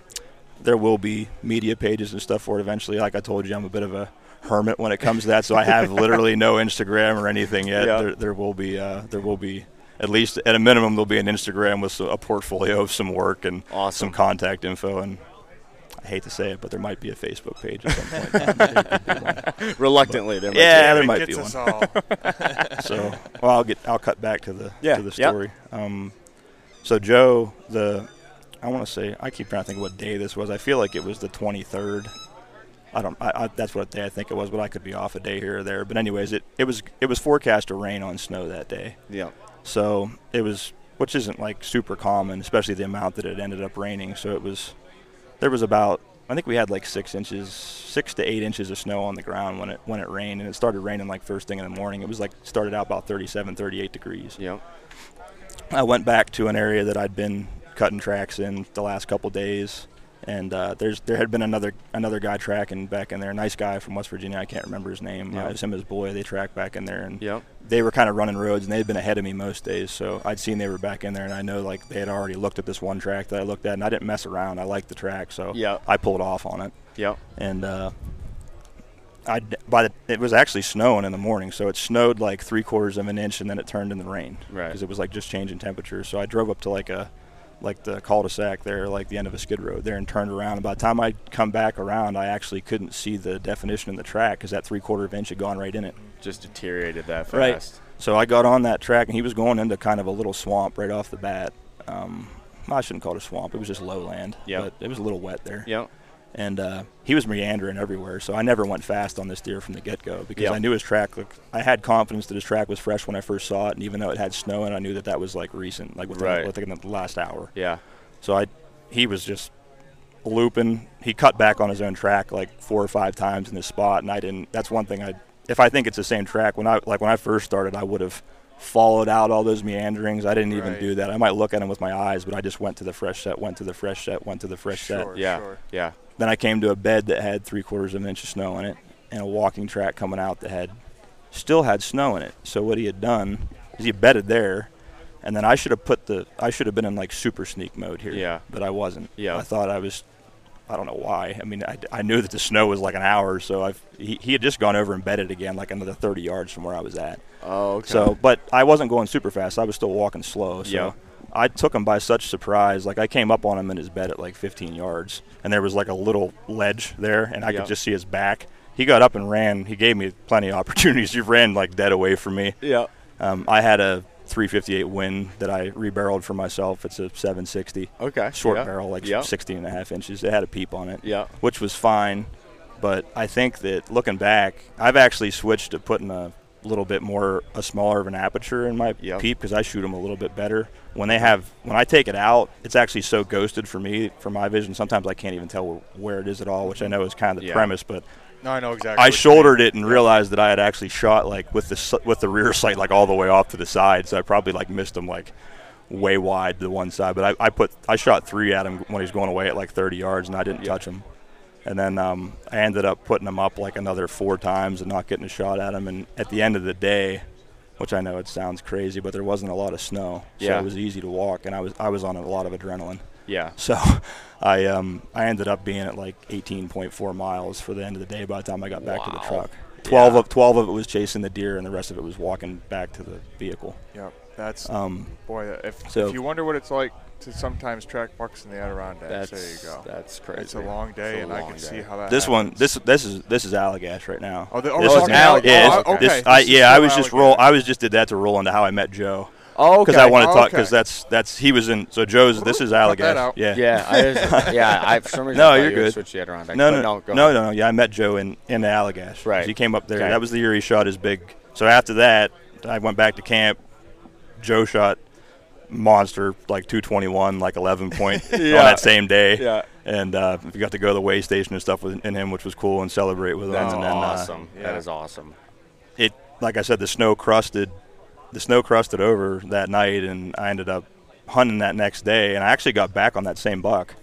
there will be media pages and stuff for it eventually. Like I told you, I'm a bit of a hermit when it comes to that, so I have literally no Instagram or anything yet. Yeah. There, there will be uh, there will be at least at a minimum there'll be an Instagram with a portfolio of some work and Awesome. some contact info and. I hate to say it, but there might be a Facebook page at some point. Reluctantly there could be one. There might Yeah, be. there It might gets be us one. all. so well i'll get i'll cut back to the Yeah, to the yep. story um so joe the i want to say i keep trying to think what day this was i feel like it was the 23rd i don't I, I that's what day i think it was but i could be off a day here or there but anyways it it was it was forecast to rain on snow that day Yeah. so it was which isn't like super common especially the amount that it ended up raining so it was there was about I think we had like six inches, six to eight inches of snow on the ground when it when it rained, and it started raining like first thing in the morning. It was like started out about 37, 38 degrees. Yeah. I went back to an area that I'd been cutting tracks in the last couple days, and uh, there's there had been another another guy tracking back in there, a nice guy from West Virginia. I can't remember his name. Yeah. Uh, it was him and his boy. They tracked back in there, and Yep. they were kind of running roads, and they'd been ahead of me most days. So I'd seen they were back in there, and I know like they had already looked at this one track that I looked at, and I didn't mess around. I liked the track, so Yeah. I pulled off on it, Yep. and uh, I by the it was actually snowing in the morning, so it snowed like three quarters of an inch, and then it turned in the rain Right. because it was like just changing temperature. So I drove up to like a like the cul-de-sac there, like the end of a skid road there, and turned around. And by the time I come back around, I actually couldn't see the definition in the track because that three quarter of inch had gone right in it. Just deteriorated that fast. Right. So I got on that track, and he was going into kind of a little swamp right off the bat. Um, I shouldn't call it a swamp; it was just lowland. But it was a little wet there. Yep. And uh, he was meandering everywhere, so I never went fast on this deer from the get-go because Yep. I knew his track. Like, I had confidence that his track was fresh when I first saw it, and even though it had snow, and I knew that that was like recent, like within, Right. within the last hour. Yeah. So I, he was just looping. He cut back on his own track like four or five times in this spot, and I didn't. That's one thing I. If I think it's the same track, when I like when I first started, I would have followed out all those meanderings. I didn't even Right. do that. I might look at them with my eyes, but I just went to the fresh set, went to the fresh set, went to the fresh set. Yeah. sure. Yeah. Then I came to a bed that had three quarters of an inch of snow in it, and a walking track coming out that had still had snow in it. So what he had done is he bedded there, and then I should have put the I should have been in like super sneak mode here. Yeah. But I wasn't. Yeah. I thought I was. I don't know why. I mean, I, I knew that the snow was like an hour, so I've he, he had just gone over and bedded again, like another 30 yards from where I was at. Oh, okay. So, but I wasn't going super fast. I was still walking slow. So Yeah. I took him by such surprise. Like I came up on him in his bed at like 15 yards, and there was like a little ledge there, and I Yeah. could just see his back. He got up and ran. He gave me plenty of opportunities. He ran like dead away from me. yeah. Um, I had a 358 win that I rebarreled for myself. It's a 760 Okay. short yeah. barrel, like yeah. 16 and a half inches. It had a peep on it Yeah. which was fine. But I think that looking back, I've actually switched to putting a little bit more, a smaller of an aperture in my Yep. peep because I shoot them a little bit better. When they have, when I take it out, it's actually so ghosted for me, for my vision. Sometimes I can't even tell where it is at all, which I know is kind of the Yeah. premise. But No, I know exactly. I shouldered it and realized that I had actually shot like with the with the rear sight like all the way off to the side. So I probably like missed him like way wide to one side. But I, I put I shot three at him when he was going away at like 30 yards, and I didn't touch him. And then um, I ended up putting him up like another four times and not getting a shot at him. And at the end of the day, which I know it sounds crazy, but there wasn't a lot of snow, so Yeah. it was easy to walk, and I was I was on a lot of adrenaline. Yeah. So I um I ended up being at like 18.4 miles for the end of the day by the time I got back to the truck. 12 Yeah. of 12 of it was chasing the deer and the rest of it was walking back to the vehicle. Yep. That's Um boy. If so- if you wonder what it's like to sometimes track bucks in the Adirondacks. That's Adirondacks, there you go. That's crazy. It's a long day, a and I long can see how that. this one this this is this is Allagash right now. Oh, the, oh, this we're is talking Alligator. Alligator. yeah, Oh, it's- this- okay. I, yeah, I was just roll. I was just did that to roll into how I met Joe Oh, because I want to Oh, talk okay. because that's that's he was in. So Joe's this is Cut Allagash. out. Yeah. Yeah, I just, yeah. I for some reason No, I thought you're good. Switched the Adirondack. No, but no, no, no, no, no, Yeah, I met Joe in in the Allagash. Right. He came up there. That was the year he shot his big. So after that, I went back to camp. Joe shot monster like 221, like 11 point on that same day. Yeah. And uh, we got to go to the way station and stuff with in him, which was cool, and celebrate with him. That's and then, uh, awesome. yeah. That is awesome. it like I said, the snow crusted, the snow crusted over that night, and I ended up hunting that next day, and I actually got back on that same buck,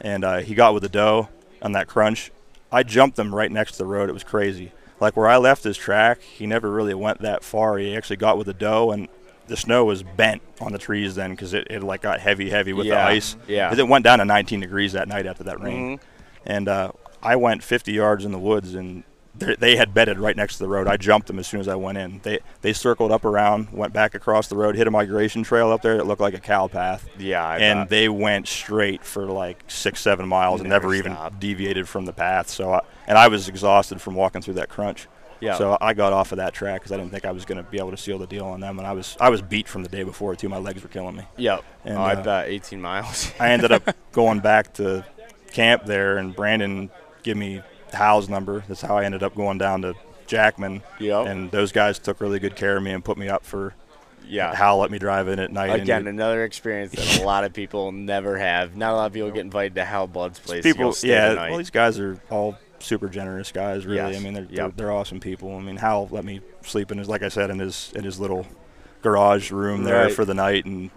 and uh, he got with the doe on that crunch. I jumped them right next to the road. It was crazy. Like where I left his track, he never really went that far. He actually got with the doe, and the snow was bent on the trees then because it, it like got heavy, heavy with the Yeah, ice. yeah. it went down to 19 degrees that night after that rain Mhm. and uh, I went 50 yards in the woods, and they they had bedded right next to the road. I jumped them as soon as I went in. They they circled up around, went back across the road, hit a migration trail up there that looked like a cow path, Yeah, I and they went straight for like six, seven miles and Never never even deviated from the path. So, I, and I was exhausted from walking through that crunch. Yeah. So I got off of that track because I didn't think I was going to be able to seal the deal on them, and I was I was beat from the day before too. My legs were killing me. Yep. And, oh, I uh, bet 18 miles. I ended up going back to camp there, and Brandon gave me Hal's number. That's how I ended up going down to Jackman. Yep. And those guys took really good care of me and put me up for Yeah. Hal let me drive in at night. Again, another experience that a lot of people never have. Not a lot of people get invited to Hal Blood's place. people, yeah. Well, these guys are all super generous guys. Really, Yes. I mean, they're, Yep. they're they're awesome people. I mean, Hal let me sleep in his, like I said, in his in his little garage room there Right. for the night and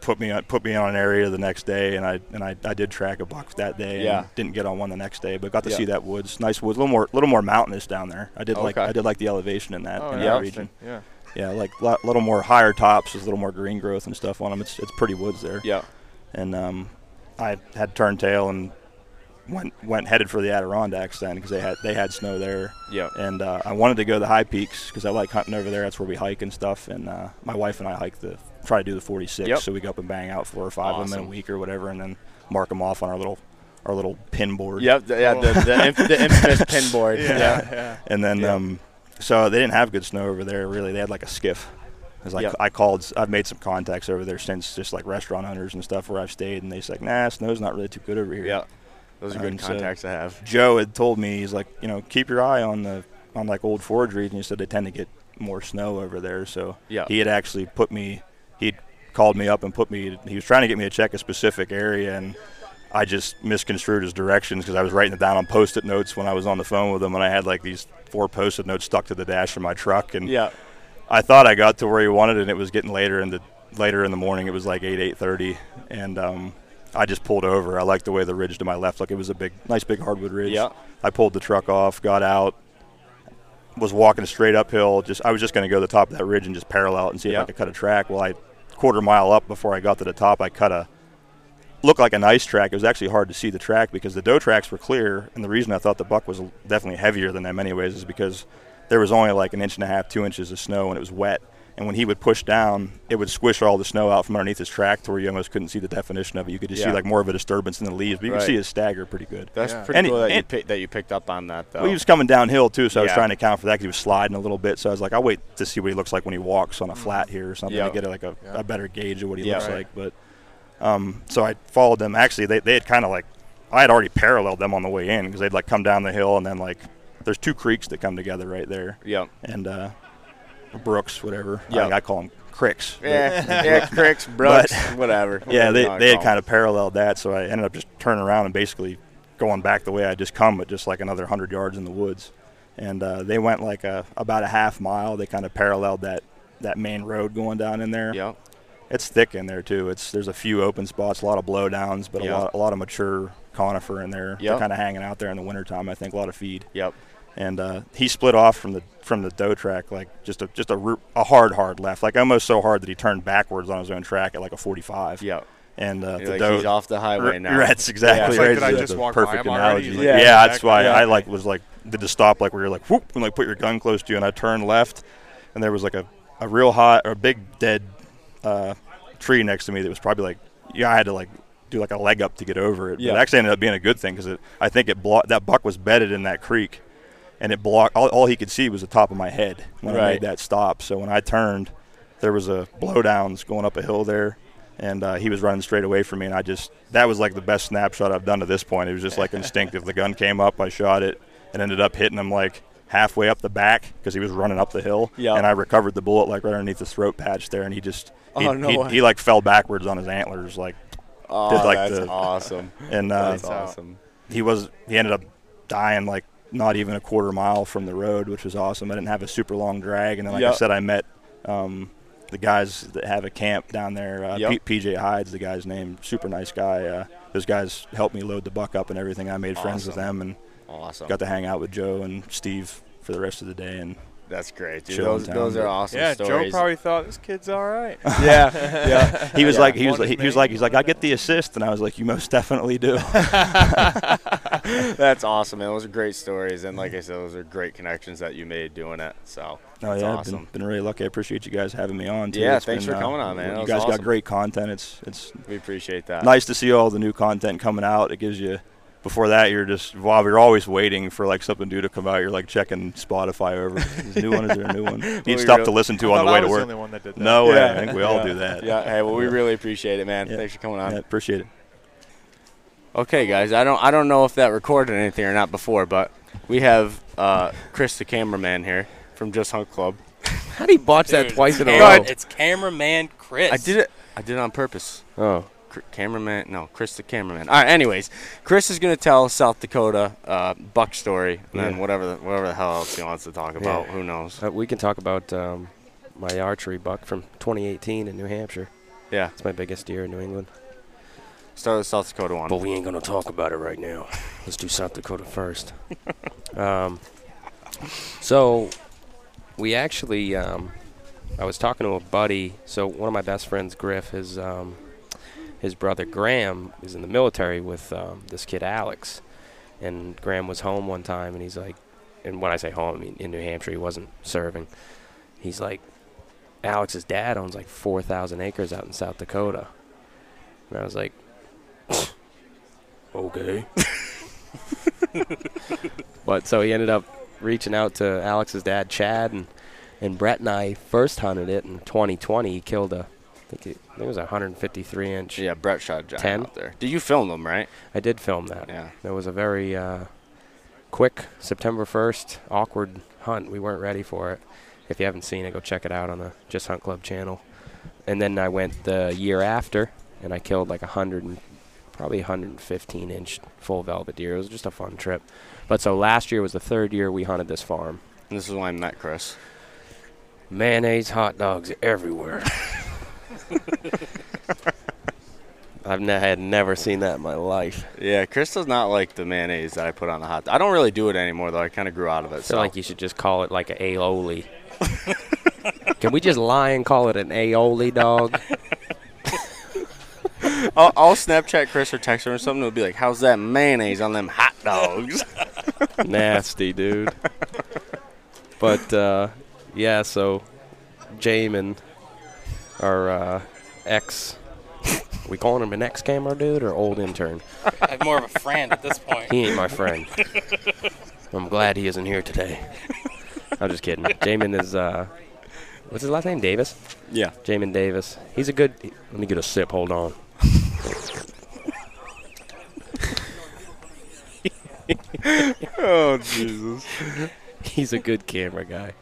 put me on put me on an area the next day and I and I, I did track a buck that day Yeah. and didn't get on one the next day but got to Yeah. see that woods nice woods a little more little more mountainous down there I did like I did like the elevation in that Oh, in yeah. that region Yeah. yeah like a little more higher tops there's a little more green growth and stuff on them it's it's pretty woods there yeah. and um, I had turned tail and went went headed for the Adirondacks then because they had they had snow there. Yeah. And uh, I wanted to go to the high peaks because I like hunting over there. That's where we hike and stuff. And uh, my wife and I hike the try to do the 46. Yep. So we go up and bang out four or five of them in a week or whatever, and then mark them off on our little our little pin board. Yep. The, yeah. The, the, inf- the infamous pin board. Yeah. yeah. And then, Yeah. um, so they didn't have good snow over there. Really, they had like a skiff. It's like Yep. I called. I've made some contacts over there since, just like restaurant owners and stuff where I've stayed, and they said, "Nah, snow's not really too good over here." Yeah. Those are good And so- contacts to have. Joe had told me he's like, you know, keep your eye on the on like old forgeries, and he said they tend to get more snow over there. So Yeah. he had actually put me. He'd called me up and put me. He was trying to get me to check a specific area, and I just misconstrued his directions because I was writing it down on post-it notes when I was on the phone with him, and I had like these four post-it notes stuck to the dash of my truck, and Yeah. I thought I got to where he wanted, and it was getting later in the later in the morning. It was like eight eight thirty, and um, I just pulled over. I liked the way the ridge to my left looked. It was a big, nice big hardwood ridge. Yeah. I pulled the truck off, got out, was walking straight uphill. Just I was just going to go to the top of that ridge and just parallel it and see Yeah. if I could cut a track. Well, I quarter mile up before I got to the top, I cut a looked like a nice track. It was actually hard to see the track because the doe tracks were clear, and the reason I thought the buck was definitely heavier than them anyways is because there was only like an inch and a half, two inches of snow, and it was wet. And when he would push down, it would squish all the snow out from underneath his track to where you almost couldn't see the definition of it. You could just Yeah. see like more of a disturbance in the leaves, but you Right. could see his stagger pretty good. That's Yeah. pretty And- cool that, you and- pick, that you picked up on that, though. Well, he was coming downhill too, so I was trying to account for that because he was sliding a little bit. So I was like, I'll wait to see what he looks like when he walks on a flat here or something Yeah. to get like a, Yeah. a better gauge of what he Yeah. looks Right. like. But um, so I followed them. Actually, they they had kind of like I had already paralleled them on the way in because they'd like come down the hill and then like there's two creeks that come together right there yeah. and uh, brooks, whatever. Yeah. I, I call them cricks. Yeah. yeah. Cricks, Brooks, whatever. Yeah, they, they had kind of paralleled that, so I ended up just turning around and basically going back the way I just come, but just like another hundred yards in the woods. And uh, they went like a about a half mile. They kind of paralleled that that main road going down in there. Yeah. It's thick in there too. It's there's a few open spots, a lot of blowdowns, but Yeah. a lot a lot of mature conifer in there. Yep. They're kind of hanging out there in the wintertime. I think a lot of feed. Yep. And uh, he split off from the from the doe track like just a just a, a hard hard left, like almost so hard that he turned backwards on his own track at like a 45. yeah And uh, the like, doe he's off the highway R- now. Right, that's exactly It's like, right. did I That's just the walk perfect him analogy. Like, like, yeah, yeah, that's why yeah. I like was like did the stop like where you're like whoop and like put your gun close to you and I turned left and there was like a, a real hot or a big dead uh, tree next to me that was probably like yeah I had to like do like a leg up to get over it. Yeah. But it actually ended up being a good thing because I think it blocked that buck was bedded in that creek and it blocked all, all he could see was the top of my head when I made that stop. So when I turned, there was a blowdowns going up a hill there, and uh, he was running straight away from me. And I just that was like the best snapshot I've done to this point. It was just like instinctive. The gun came up, I shot it, and ended up hitting him like halfway up the back because he was running up the hill. Yeah. And I recovered the bullet like right underneath the throat patch there, and he just he, Oh, no he, he like fell backwards on his antlers like Oh, Did, like, that's the- awesome. and uh, That's awesome. he was he ended up dying like not even a quarter mile from the road, which was awesome. I didn't have a super long drag, and then like I said, I met um, the guys that have a camp down there. Uh, Yep. P- PJ Hyde's the guy's name, super nice guy. Uh, those guys helped me load the buck up and everything. I made friends with them and Awesome. got to hang out with Joe and Steve for the rest of the day. And That's great, dude. Those, town, those are awesome Yeah, Joe probably thought this kid's all right. yeah, yeah. he was Yeah. like, he was, One he, was like, he's like, I get the assist, and I was like, you most definitely do. That's awesome, man. Those are great stories, and like I said, those are great connections that you made doing it. So Oh yeah, I've awesome. been, been really lucky. I appreciate you guys having me on. Too. Yeah, It's thanks been, for uh, coming on, man. You guys awesome. got great content. It's it's We appreciate that. nice to see all the new content coming out. It gives you. Before that, you're just while you're always waiting for like something new to come out. You're like checking Spotify over. Is there a new one? Is there a new one? Need we stuff really- to listen to I on the way I to work. the only one that did that. No way. I think we all Yeah. do that. Yeah. Hey, well, we really appreciate it, man. Yeah. Thanks for coming on. Yeah, appreciate it. Okay, guys. I don't I don't know if that recorded anything or not before, but we have uh, Chris, the cameraman here from Just Hunt Club. How do you botch that Dude, twice in a row? It's cameraman Chris. I did it. I did it on purpose. Oh, Cr- cameraman, no, Chris the cameraman. All right. Anyways, Chris is gonna tell South Dakota uh, buck story, and then Yeah. whatever the, whatever the hell else he wants to talk about. Yeah. Who knows? uh, we can talk about um, my archery buck from 2018 in New Hampshire. Yeah. It's my biggest deer in New England. Start with South Dakota one. But we ain't gonna talk about it right now. Let's do South Dakota first. um, so we actually, um, I was talking to a buddy. So one of my best friends, Griff, his um, his brother Graham is in the military with um, this kid Alex, and Graham was home one time, and he's like, and when I say home, I mean in New Hampshire. He wasn't serving. He's like, Alex's dad owns like 4,000 acres out in South Dakota, and I was like. Okay. but so he ended up reaching out to Alex's dad, Chad, and and Brett and I first hunted it in 2020. He killed a, I think it, I think it was a 153 inch. Yeah, Brett shot a giant 10? out there. Did you film them, right? I did film that. Yeah. It was a very uh, quick September 1st awkward hunt. We weren't ready for it. If you haven't seen it, go check it out on the Just Hunt Club channel. And then I went the year after, and I killed like a hundred and probably 115 inch full velvet deer. It was just a fun trip. But so last year was the third year we hunted this farm. And this is why I met Chris. Mayonnaise, hot dogs everywhere. I've ne- had never seen that in my life. Yeah, Chris does not like the mayonnaise that I put on the hot. I don't really do it anymore though. I kind of grew out of it. I feel So like you should just call it like an aioli. Can we just lie and call it an aioli, dog? I'll, I'll Snapchat Chris or text her or something. It'll be like, "How's that mayonnaise on them hot dogs?" Nasty, dude. But uh, yeah, so Jamin, our uh, ex, we calling him an ex camera dude or old intern? I'm more of a friend at this point. He ain't my friend. I'm glad he isn't here today. I'm just kidding. Jamin is uh, what's his last name? Davis. yeah. Jamin Davis. He's a good. Let me get a sip. Hold on. Oh Jesus. He's a good camera guy.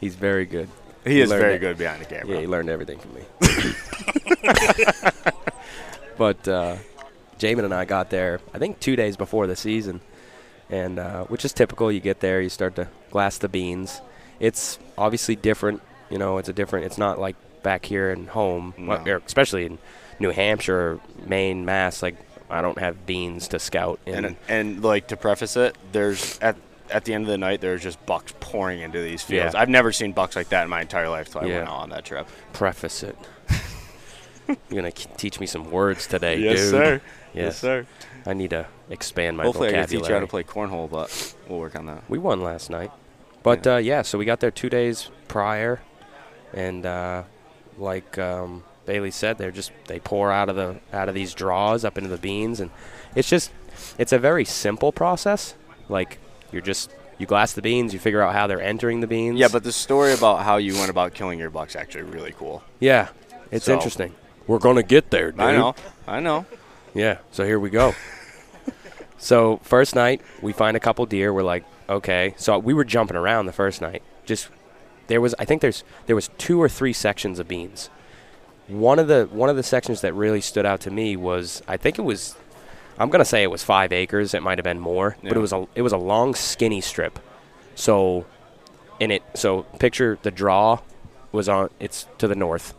He's very good. He is very it. good behind the camera. Yeah, he learned everything from me. but uh, Jamin and I got there, I think, two days before the season, and uh, which is typical. You get there, you start to glass the beans. It's obviously different. You know, it's a different. It's not like back here in home, No. especially in New Hampshire, Maine, Mass. Like I don't have beans to scout. in. and and like to preface it, there's at at the end of the night there's just bucks pouring into these fields. Yeah. I've never seen bucks like that in my entire life, so I Yeah. went on that trip. preface it. You're gonna k- teach me some words today, Yes, dude. sir. Yes. sir. I need to expand my Hopefully, I vocabulary. can teach you how to play cornhole, but we'll work on that. We won last night, but yeah. Uh, yeah, so we got there two days prior, and uh, like um, Bailey said, they're just they pour out of the out of these draws up into the beans, and it's just it's a very simple process. Like you're just you glass the beans, you figure out how they're entering the beans. Yeah, but the story about how you went about killing your bucks actually really cool. yeah, it's So- interesting. We're gonna get there, dude. I know, I know. Yeah, so here we go. so first night, we find a couple deer. We're like, okay. So we were jumping around the first night. Just there was, I think there's there was two or three sections of beans. One of the one of the sections that really stood out to me was, I think it was, I'm gonna say it was five acres. It might have been more, but it was a it was a long skinny strip. So, in it, so picture the draw was on. It's to the north.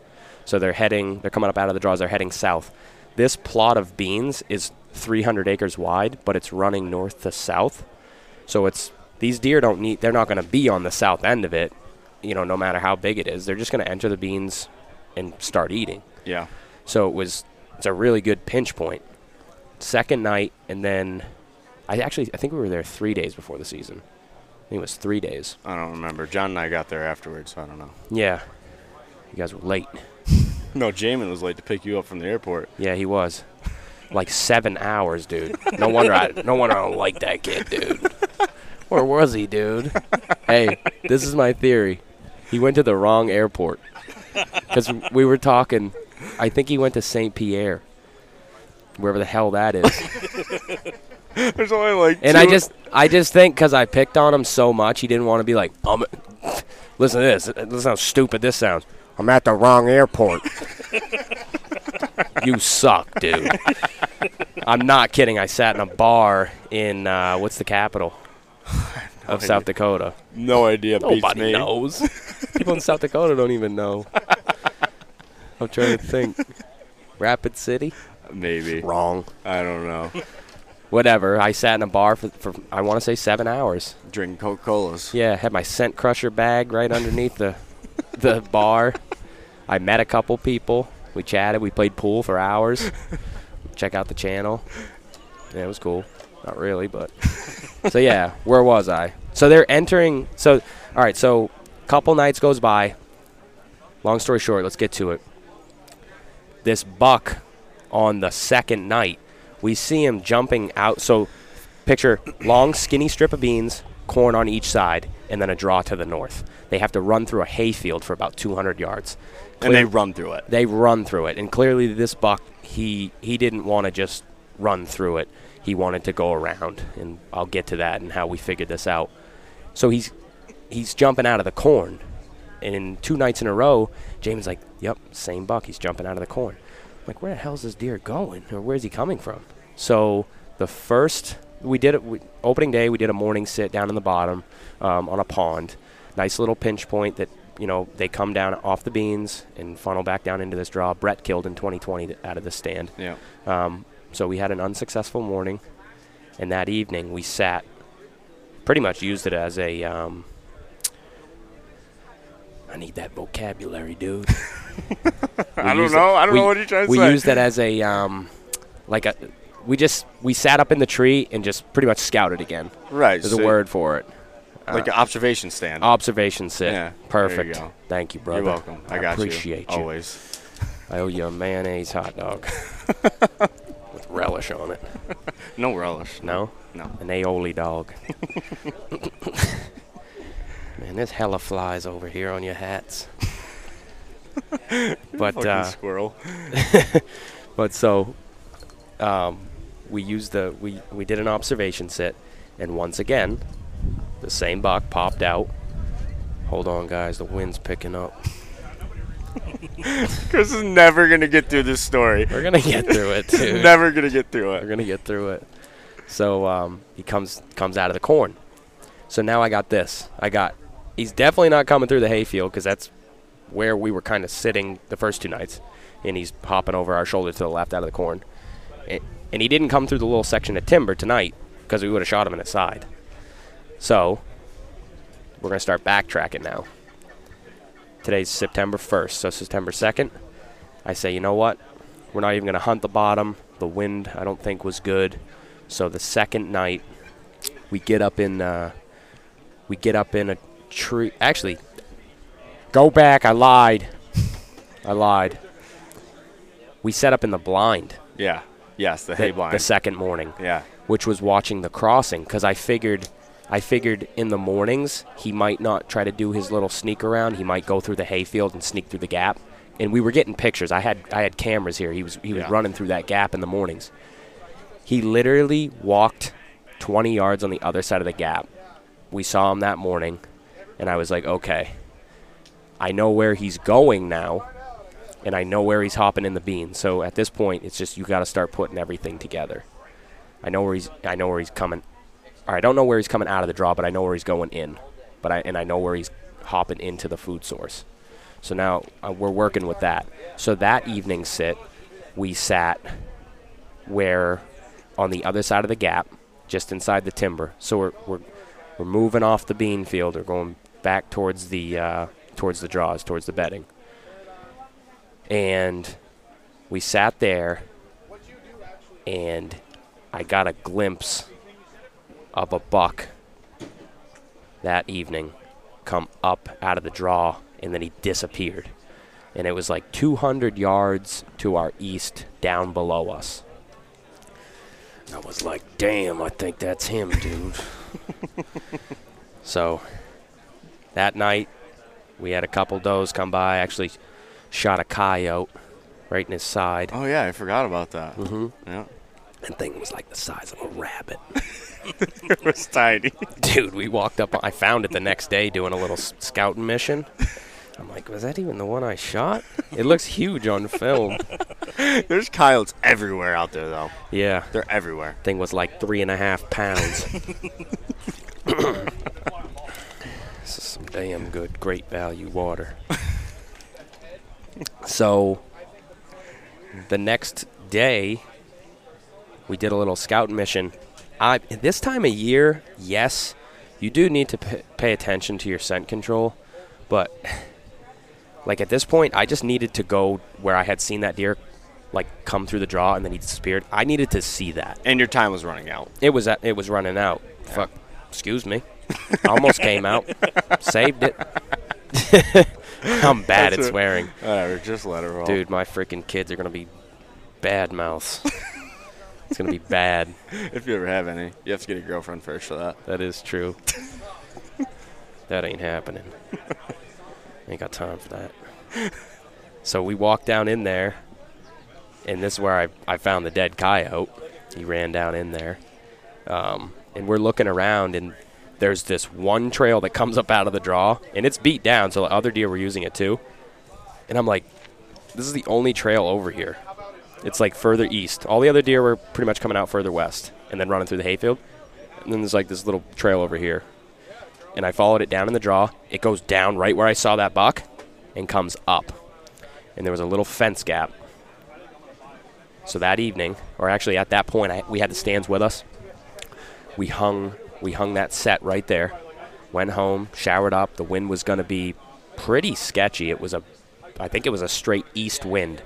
So they're heading, they're coming up out of the draws, they're heading south. This plot of beans is 300 acres wide, but it's running north to south. So it's, these deer don't need, they're not going to be on the south end of it, you know, no matter how big it is. They're just going to enter the beans and start eating. Yeah. So it was, it's a really good pinch point. Second night, and then I actually, I think we were there three days before the season. I think it was three days. I don't remember. John and I got there afterwards, so I don't know. Yeah. You guys were late. No, Jamin was late to pick you up from the airport. Yeah, he was. Like seven hours, dude. No wonder I no wonder I don't like that kid, dude. Where was he, dude? Hey, this is my theory. He went to the wrong airport. Because we were talking, I think he went to St. Pierre, wherever the hell that is. There's only like And I just, I just think because I picked on him so much, he didn't want to be like, I'm, Listen to this. Listen how stupid this sounds. I'm at the wrong airport. you suck, dude. I'm not kidding. I sat in a bar in uh, what's the capital of South Dakota. No idea. Nobody knows. People in South Dakota don't even know. I'm trying to think. Rapid City? Maybe. Wrong. I don't know. Whatever. I sat in a bar for, for I want to say seven hours. Drinking Coca Colas. Yeah, had my scent crusher bag right underneath the the bar. I met a couple people. We chatted. We played pool for hours. Check out the channel. Yeah, it was cool. Not really, but so yeah. Where was I? So they're entering. So all right. So couple nights goes by. Long story short, let's get to it. This buck on the second night, we see him jumping out. So picture long, skinny strip of beans, corn on each side, and then a draw to the north. They have to run through a hayfield for about 200 yards. And they run through it. they run through it, and clearly this buck he he didn't want to just run through it. He wanted to go around, and I'll get to that and how we figured this out. So he's he's jumping out of the corn, and in two nights in a row, James like, "Yep, same buck. He's jumping out of the corn." I'm like, where the hell's this deer going, or where's he coming from? So the first we did it we, opening day, we did a morning sit down in the bottom um, on a pond, nice little pinch point that you know they come down off the beans and funnel back down into this draw. Brett killed in 2020 out of this stand. Yeah. Um, so we had an unsuccessful morning, and that evening we sat. Pretty much used it as a. Um, I need that vocabulary, dude. I don't used it- know. I don't we- know what you're trying to we say. We used that as a um, like a. We just we sat up in the tree and just pretty much scouted again. Right. There's so a word for it. Like Uh, an observation stand. Observation sit. Yeah, you Perfect. go. Thank you, brother. You're welcome. I, got appreciate you. you. Always. I owe you a mayonnaise hot dog relish on it. No relish. No, No. an aioli dog. Man, there's hella flies over here on your hats. but Fucking uh, squirrel. but so um, we used the we we did an observation sit, and once again, the same buck popped out. Hold on, guys, the wind's picking up. Chris is never gonna get through this story. We're gonna get through it, dude. never gonna get through it. We're gonna get through it. So um, he comes comes out of the corn. So now I got this. I got. He's definitely not coming through the hayfield because that's where we were kind of sitting the first two nights, and he's hopping over our shoulder to the left out of the corn. And, and he didn't come through the little section of timber tonight because we would have shot him in the side. So we're gonna start backtracking now. Today's September 1st, so September 2nd. I say, you know what? We're not even going to hunt the bottom. The wind, I don't think, was good. So the second night, we get up in, uh, we get up in a tree. Actually, go back. I lied. I lied. We set up in the blind. Yeah. Yes, the the, hay blind. the second morning yeah. which was watching the crossing because I figured I figured in the mornings he might not try to do his little sneak around. He might go through the hayfield and sneak through the gap. And we were getting pictures. I had I had cameras here. He was he was Yeah. running through that gap in the mornings. He literally walked 20 yards on the other side of the gap. We saw him that morning, and I was like, okay, I know where he's going now, and I know where he's hopping in the bean. So at this point, it's just you got to start putting everything together. I know where he's I know where he's coming. Or I don't know where he's coming out of the draw, but I know where he's going in. But I and I know where he's hopping into the food source. So now uh, we're working with that. So that evening sit, we sat where on the other side of the gap, just inside the timber. So we're we're, we're moving off the bean field. We're going back towards the uh, towards the draws, towards the bedding. And we sat there, and I got a glimpse of a buck that evening come up out of the draw, and then he disappeared. And it was like 200 yards to our east, down below us. I was like, damn, I think that's him, dude. so that night, we had a couple does come by. Actually, shot a coyote right in his side. Oh yeah, I forgot about that. Mm-hmm. Yeah. That thing was like the size of a rabbit. it was tiny. Dude, we walked up. I found it the next day doing a little scouting mission. I'm like, was that even the one I shot? It looks huge on film. There's coyotes everywhere out there, though. Yeah, They're everywhere. thing was like three and a half pounds. this is some damn good, great value water. so, the next day, we did a little scouting mission. I this time of year, yes, you do need to p- pay attention to your scent control, but like at this point, I just needed to go where I had seen that deer like come through the draw and then he disappeared. I needed to see that. And your time was running out. It was at, it was running out. Fuck. Excuse me. Almost came out. Saved it. I'm bad That's at swearing. Whatever, just let her roll. Dude, my freaking kids are gonna be bad mouths. it's gonna be bad. If you ever have any, you have to get a girlfriend first for that. That is true. that ain't happening. ain't got time for that. So we walked down in there, and this is where I, I found the dead coyote. He ran down in there. Um, and we're looking around, and there's this one trail that comes up out of the draw, and it's beat down, so the other deer were using it too. And I'm like, this is the only trail over here. It's like further east. All the other deer were pretty much coming out further west and then running through the hayfield. And then there's like this little trail over here. And I followed it down in the draw. It goes down right where I saw that buck and comes up. And there was a little fence gap. So that evening, or actually at that point, I, we had the stands with us. We hung, we hung that set right there. Went home, showered up. The wind was going to be pretty sketchy. It was a, I think it was a straight east wind,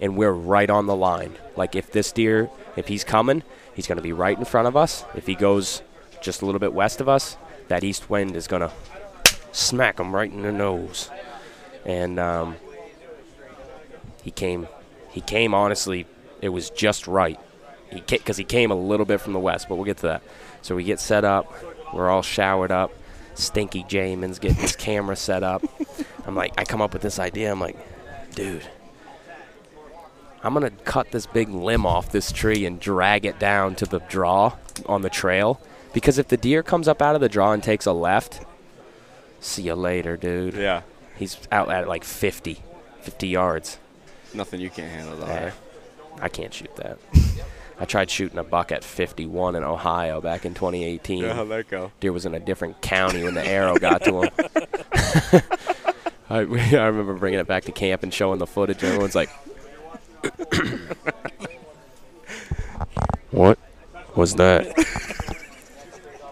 and we're right on the line. Like if this deer, if he's coming, he's going to be right in front of us. If he goes just a little bit west of us, that east wind is going to smack him right in the nose. And um, he came, he came honestly, it was just right. He because he came a little bit from the west, but we'll get to that. So we get set up. We're all showered up. Stinky Jamin's getting his camera set up. I'm like, I come up with this idea. I'm like, dude, I'm gonna cut this big limb off this tree and drag it down to the draw on the trail. Because if the deer comes up out of the draw and takes a left, see you later, dude. Yeah. He's out at like 50, 50 yards. Nothing you can't handle, though. Eh? I can't shoot that. I tried shooting a buck at 51 in Ohio back in 2018. Yeah, how'd that go? Deer was in a different county when the arrow got to him. I, I remember bringing it back to camp and showing the footage. Everyone's like, "What was that?"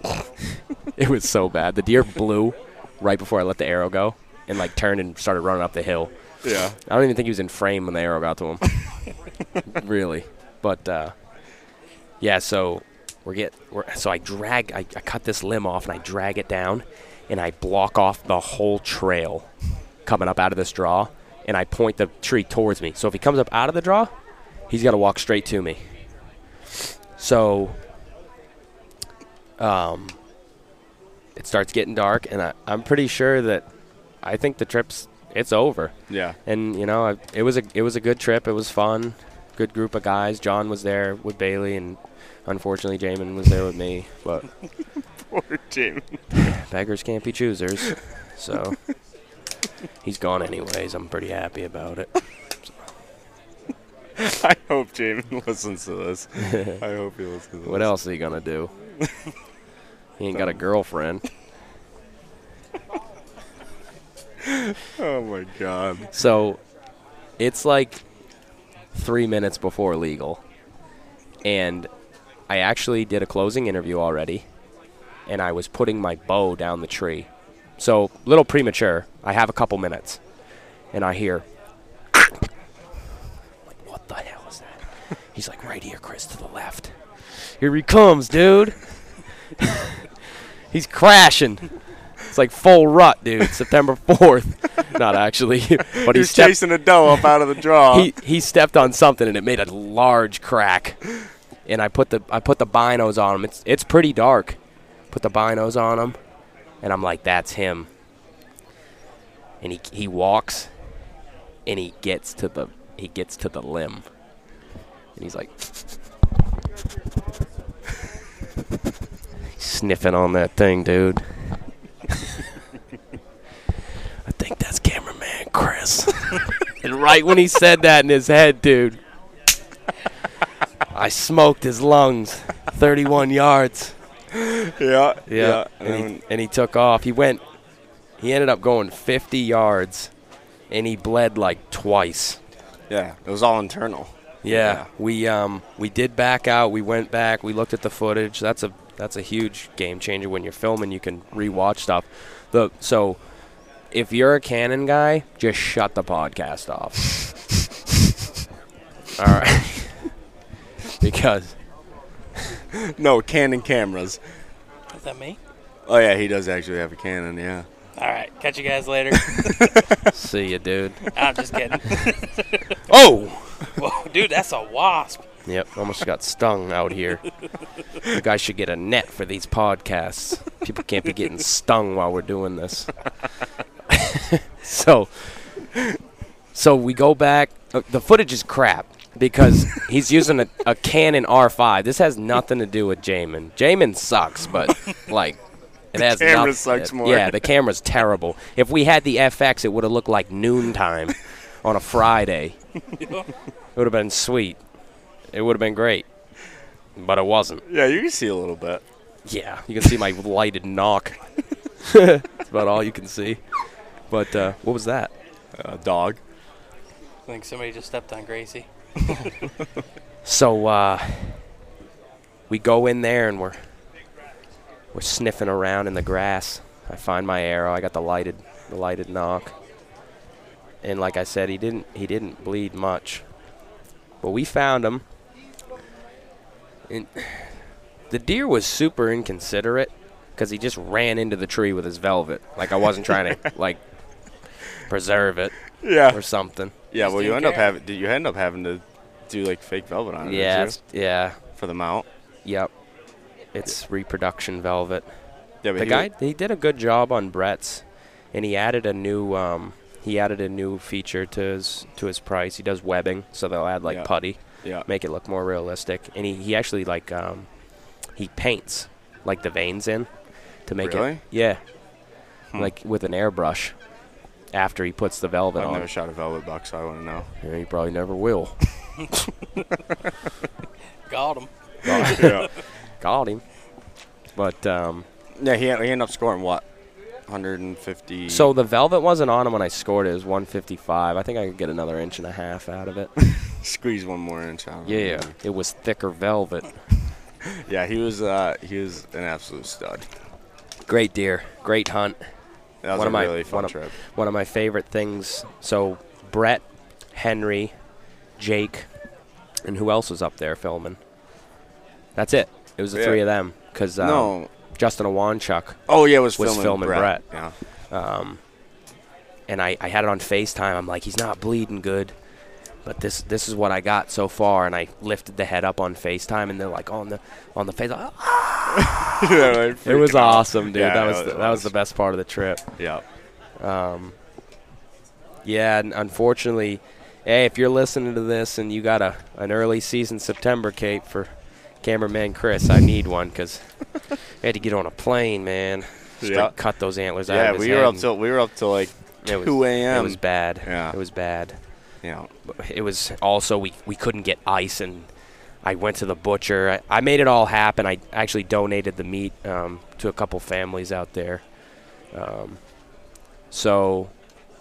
it was so bad. The deer blew right before I let the arrow go, and like turned and started running up the hill. Yeah. I don't even think he was in frame when the arrow got to him. really, but uh, yeah. So we're get we're, so I drag I, I cut this limb off and I drag it down, and I block off the whole trail coming up out of this draw, and I point the tree towards me. So if he comes up out of the draw, he's got to walk straight to me. So, um, it starts getting dark, and I, I'm pretty sure that I think the trip's it's over. Yeah. And you know, I, it was a it was a good trip. It was fun. Good group of guys. John was there with Bailey, and unfortunately, Jamin was there with me. But Poor Jim. beggars can't be choosers. So he's gone anyways. I'm pretty happy about it. I hope Jamin listens to this. I hope he listens to this. What else are you gonna do? He ain't got a girlfriend. Oh my god. So it's like three minutes before legal. And I actually did a closing interview already. And I was putting my bow down the tree. So, a little premature. I have a couple minutes. And I hear, like, what the hell is that? He's like, right here, Chris, to the left. Here he comes, dude. He's crashing. It's like full rut, dude. September 4th. Not actually. But he's he stepped, chasing a doe up out of the draw. he he stepped on something and it made a large crack. And I put the I put the binos on him. It's it's pretty dark. Put the binos on him, and I'm like, that's him. And he he walks, and he gets to the he gets to the limb, and he's like, sniffing on that thing, dude. I think that's cameraman Chris. and right when he said that in his head, dude, I smoked his lungs 31 yards. Yeah, Yeah. And, he, and he took off. He went, he ended up going 50 yards and he bled like twice. yeah. It was all internal. Yeah, Yeah. we um we did back out. We went back. We looked at the footage. That's a that's a huge game changer when you're filming. You can rewatch stuff. The so if you're a Canon guy, just shut the podcast off. All right, because No, Canon cameras. Is that me? Oh yeah, he does actually have a Canon. Yeah. All right. Catch you guys later. see you, dude. I'm just kidding. Oh, Whoa, dude, that's a wasp. yep, almost got stung out here. You guys should get a net for these podcasts. People can't be getting stung while we're doing this. so, so we go back. uh, The footage is crap because he's using a, a Canon R5. This has nothing to do with Jamin. Jamin sucks, but like. It has camera noth- sucks more. Yeah, the camera's terrible. If we had the FX, it would have looked like noontime on a Friday. It would have been sweet. It would have been great. But it wasn't. Yeah, you can see a little bit. Yeah, you can see my lighted nock. That's about all you can see. But uh, what was that? Uh, dog. I think somebody just stepped on Gracie. So uh, we go in there and we're we're sniffing around in the grass. I find my arrow. I got the lighted the lighted nock. And like I said, he didn't he didn't bleed much. But we found him. And the deer was super inconsiderate because he just ran into the tree with his velvet. Like I wasn't trying to like preserve it Yeah. or something. Yeah. Well, you end up having. Did you end up having to do like fake velvet on it? Yeah, yeah, For the mount. yep. It's reproduction velvet. Yeah, the he- guy he did a good job on Brett's, and he added a new um, he added a new feature to his to his price. He does webbing, so they'll add like Yeah. putty, Yeah. make it look more realistic. And he, he actually like um, he paints like the veins in to make it Really? yeah, Hmm. like with an airbrush. After he puts the velvet on. I've never shot a velvet buck, so I want to know. yeah, he probably never will. Got him. yeah. Got him, but um, Yeah, he, he ended up scoring what? 150. So the velvet wasn't on him when I scored it. It was 155. I think I could get another inch and a half out of it. squeeze one more inch out. of yeah, him. it was thicker velvet. Yeah, he was. Uh, he was an absolute stud. Great deer, great hunt. That was One a of my- really fun one of- One of my favorite things. So Brett, Henry, Jake, and who else was up there filming? That's it. It was the Yeah. three of them. Because um, no. Justin Awanchuk Oh yeah, it was, was filming, filming Brett. Brett. Yeah. um, and I, I had it on FaceTime. I'm like, he's not bleeding good, but this this is what I got so far. And I lifted the head up on FaceTime, and they're like on the on the face. "Ah." Yeah, it was out. awesome, dude. Yeah, that was it the, that was the best part of the trip. Yeah. Um, yeah, and unfortunately, hey, if you're listening to this and you got a an early season September cape for cameraman Chris, I need one because I had to get on a plane, man. Yeah. cut those antlers out Yeah, we were up till we were up till like it 2 a.m. It was bad. Yeah. It was bad. Yeah. It was also we we couldn't get ice and I went to the butcher. I, I made it all happen. I actually donated the meat um, to a couple families out there. Um, so,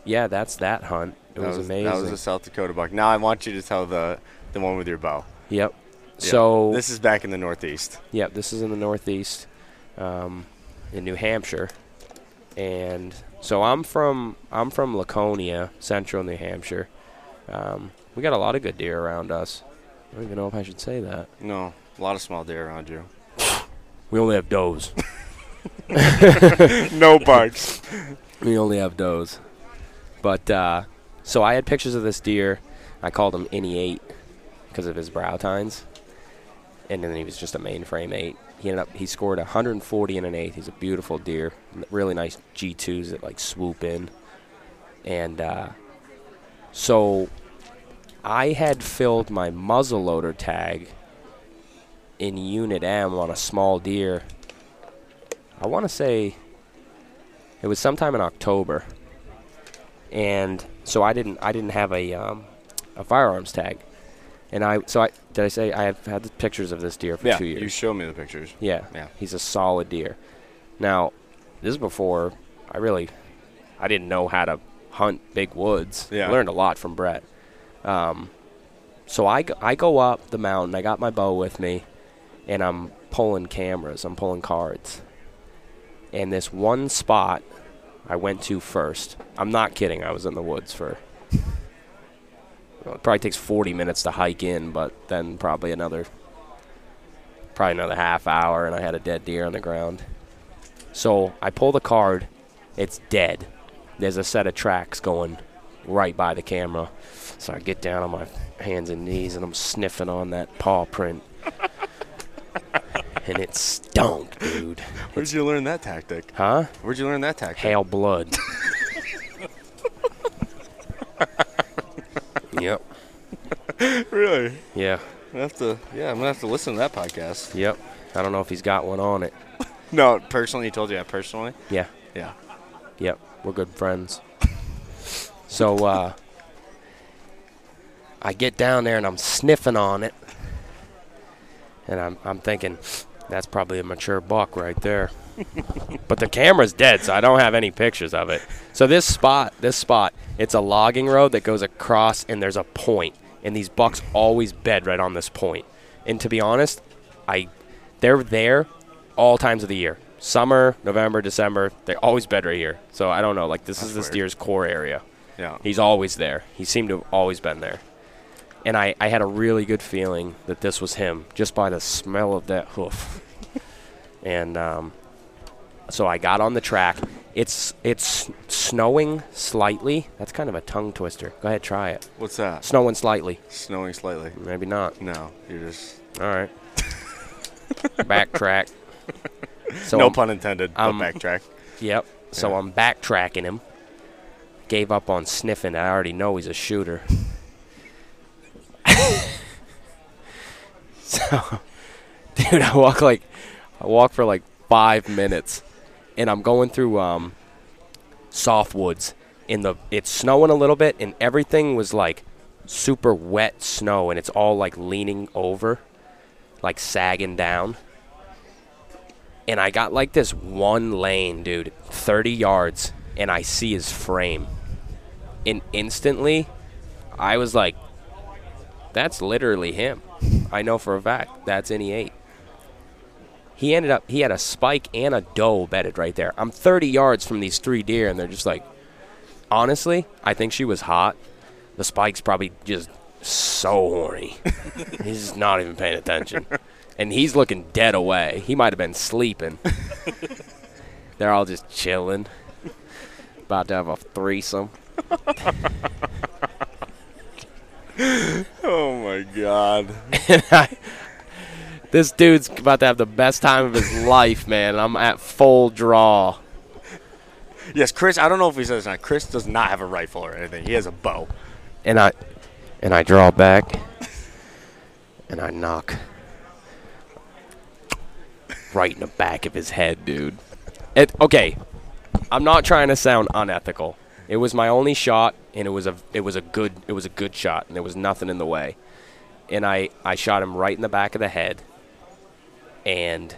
yeah, that's that hunt. It that was, was, amazing. That was a South Dakota buck. Now I want you to tell the the one with your bow. yep. Yeah. So this is back in the Northeast. Yep, this is in the Northeast, um, in New Hampshire, and so I'm from I'm from Laconia, Central New Hampshire. Um, we got a lot of good deer around us. I don't even know if I should say that. No, a lot of small deer around you. We only have does. no bucks. We only have does. But uh, so I had pictures of this deer. I called him Innie Eight because of his brow tines, and then he was just a mainframe eight. He ended up he scored 140 and an eighth. He's a beautiful deer, really nice G2s that like swoop in, and uh, so I had filled my muzzleloader tag in Unit M on a small deer I want to say it was sometime in October, and so I didn't I didn't have a um, a firearms tag, and I so I did I say I have had the pictures of this deer for Yeah, two years. you showed me the pictures. Yeah. Yeah. He's a solid deer. Now, this is before I really I didn't know how to hunt big woods. Yeah. I learned a lot from Brett. Um, so I, I go up the mountain. I got my bow with me, and I'm pulling cameras. I'm pulling cards. And this one spot I went to first. I'm not kidding. I was in the woods for. Well, it probably takes 40 minutes to hike in, but then probably another probably another half hour, and I had a dead deer on the ground. So I pull the card, it's dead. There's a set of tracks going right by the camera. So I get down on my hands and knees, and I'm sniffing on that paw print. and it stunk, dude. Where'd you learn that tactic? Huh? Where'd you learn that tactic? Hail blood. yep. really? Yeah. I have to. Yeah, I'm gonna have to listen to that podcast. Yep. I don't know if he's got one on it. No, personally, he told you that personally. Yeah. Yeah. Yep, we're good friends. So uh, I get down there and I'm sniffing on it, and I'm I'm thinking that's probably a mature buck right there. but the camera's dead, so I don't have any pictures of it. So this spot, this spot, it's a logging road that goes across, and there's a point, and these bucks always bed right on this point. And to be honest, I they're there all times of the year. Summer, November, December, they always bed right here. So I don't know. Like this That's is this weird. deer's core area. Yeah. He's always there. He seemed to have always been there. And I, I had a really good feeling that this was him just by the smell of that hoof. and um, so I got on the track. It's it's snowing slightly. That's kind of a tongue twister. Go ahead, try it. What's that? Snowing slightly. Snowing slightly. Maybe not. No, you're just. All right. Backtrack. So no I'm- pun intended. but backtrack. Yep. So Yeah. I'm backtracking him. Gave up on sniffing. I already know he's a shooter. so, dude, I walk like, I walk for like five minutes, and I'm going through um, soft woods. In the, it's snowing a little bit, and everything was like super wet snow, and it's all like leaning over, like sagging down and I got like this one lane, dude, 30 yards, and I see his frame. And instantly, I was like, that's literally him. I know for a fact that's Innie Eight. He ended up, he had a spike and a doe bedded right there. I'm 30 yards from these three deer, and they're just like, honestly, I think she was hot. The spike's probably just so horny. He's not even paying attention. And he's looking dead away. He might have been sleeping. They're all just chilling. About to have a threesome. Oh my god. and I, this dude's about to have the best time of his life, man. I'm at full draw. Yes, Chris. I don't know if he says that. Chris does not have a rifle or anything. He has a bow. And I and I draw back and I knock right in the back of his head, dude. It okay. I'm not trying to sound unethical. It was my only shot and it was a it was a good it was a good shot and there was nothing in the way. And I I shot him right in the back of the head and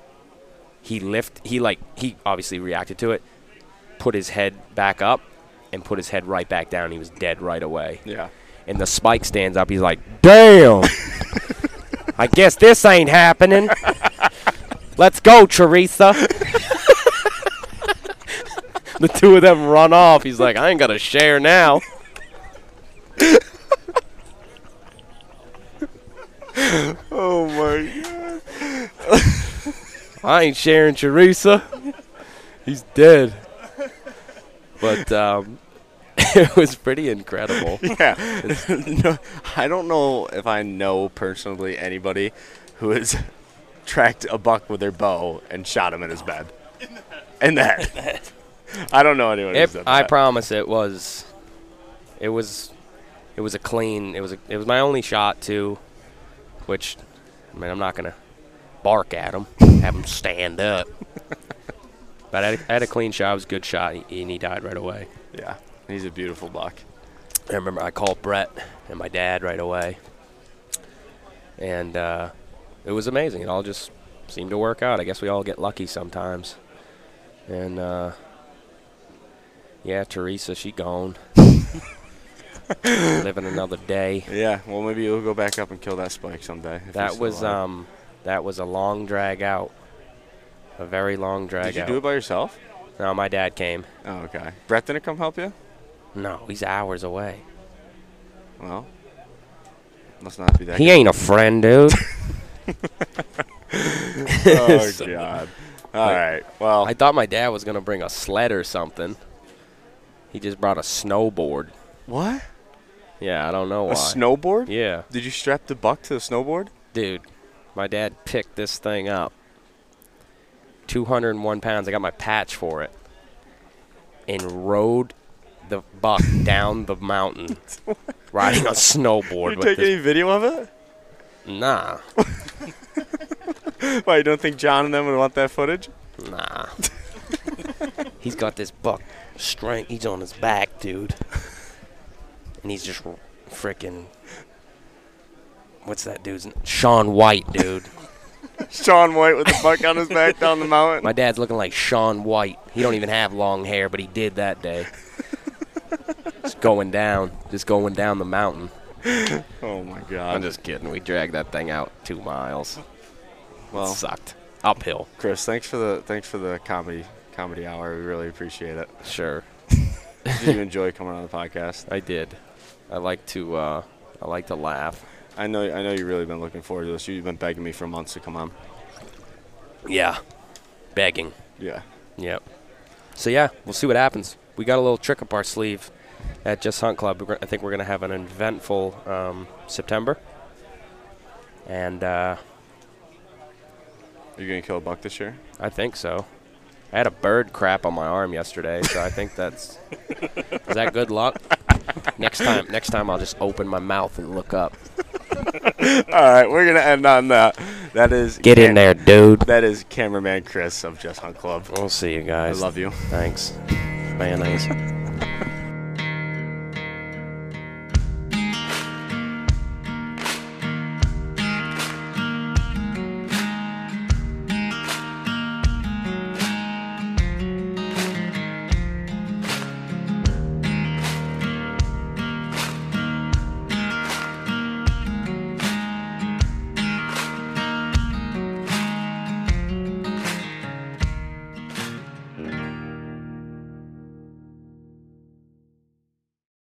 he lift he like he obviously reacted to it, put his head back up and put his head right back down. He was dead right away. Yeah. And the spike stands up. He's like, "Damn! I guess this ain't happening. Let's go, Teresa." the two of them run off. He's like, "I ain't got to share now." Oh my god. I ain't sharing Teresa. He's dead. But um, it was pretty incredible. Yeah. no, I don't know if I know personally anybody who has tracked a buck with their bow and shot him in his bed. In the head. I don't know anyone It, I promise it was. It was. It was a clean. It was. A, it was my only shot too, which, I mean, I'm not gonna bark at him, have him stand up. But I had, a, I had a clean shot. It was a good shot, and he, and he died right away. Yeah, he's a beautiful buck. I remember I called Brett and my dad right away, and uh, it was amazing. It all just seemed to work out. I guess we all get lucky sometimes. And uh, yeah, Teresa, she gone. Living another day. Yeah, well, maybe you'll go back up and kill that spike someday. That was alive. um, that was a long drag out, a very long drag out. Did you out. do it by yourself? No, my dad came. Oh, okay. Brett didn't come help you? No, he's hours away. Well, must not be that. He ain't a friend, dude. oh So- God. All right. Well, I thought my dad was gonna bring a sled or something. He just brought a snowboard. what? Yeah, I don't know why. A snowboard? Yeah, Did you strap the buck to the snowboard? dude, my dad picked this thing up. 201 pounds. I got my patch for it, and rode the buck down the mountain, riding a snowboard Did you take this. any video of it? Nah, Why, you don't think John and them would want that footage? nah. he's got this buck strength. He's on his back, dude, and he's just freaking. What's that dude's? n- Shaun White, dude. Shaun White with the buck on his back down the mountain. My dad's looking like Shaun White. He don't even have long hair, but he did that day. just going down, just going down the mountain. oh my God. I'm just kidding. We dragged that thing out two miles. well, it sucked. Uphill. Chris, thanks for the thanks for the comedy comedy hour. We really appreciate it. Sure, Did you enjoy coming on the podcast? I did. I like to. Uh, I like to laugh. I know I know you've really been looking forward to this. You've been begging me for months to come on. Yeah. Begging. Yeah. Yep. So yeah, we'll see what happens. We got a little trick up our sleeve at Just Hunt Club. I think we're going to have an eventful um, September. And uh, Are you gonna kill a buck this year? I think so. I had a bird crap on my arm yesterday, so I think that's is that good luck. Next time, next time I'll just open my mouth and look up. All right, we're gonna end on that. That is Get in there, dude. That is cameraman Chris of Just Hunt Club. We'll see you guys. I love you. Thanks. Mayonnaise.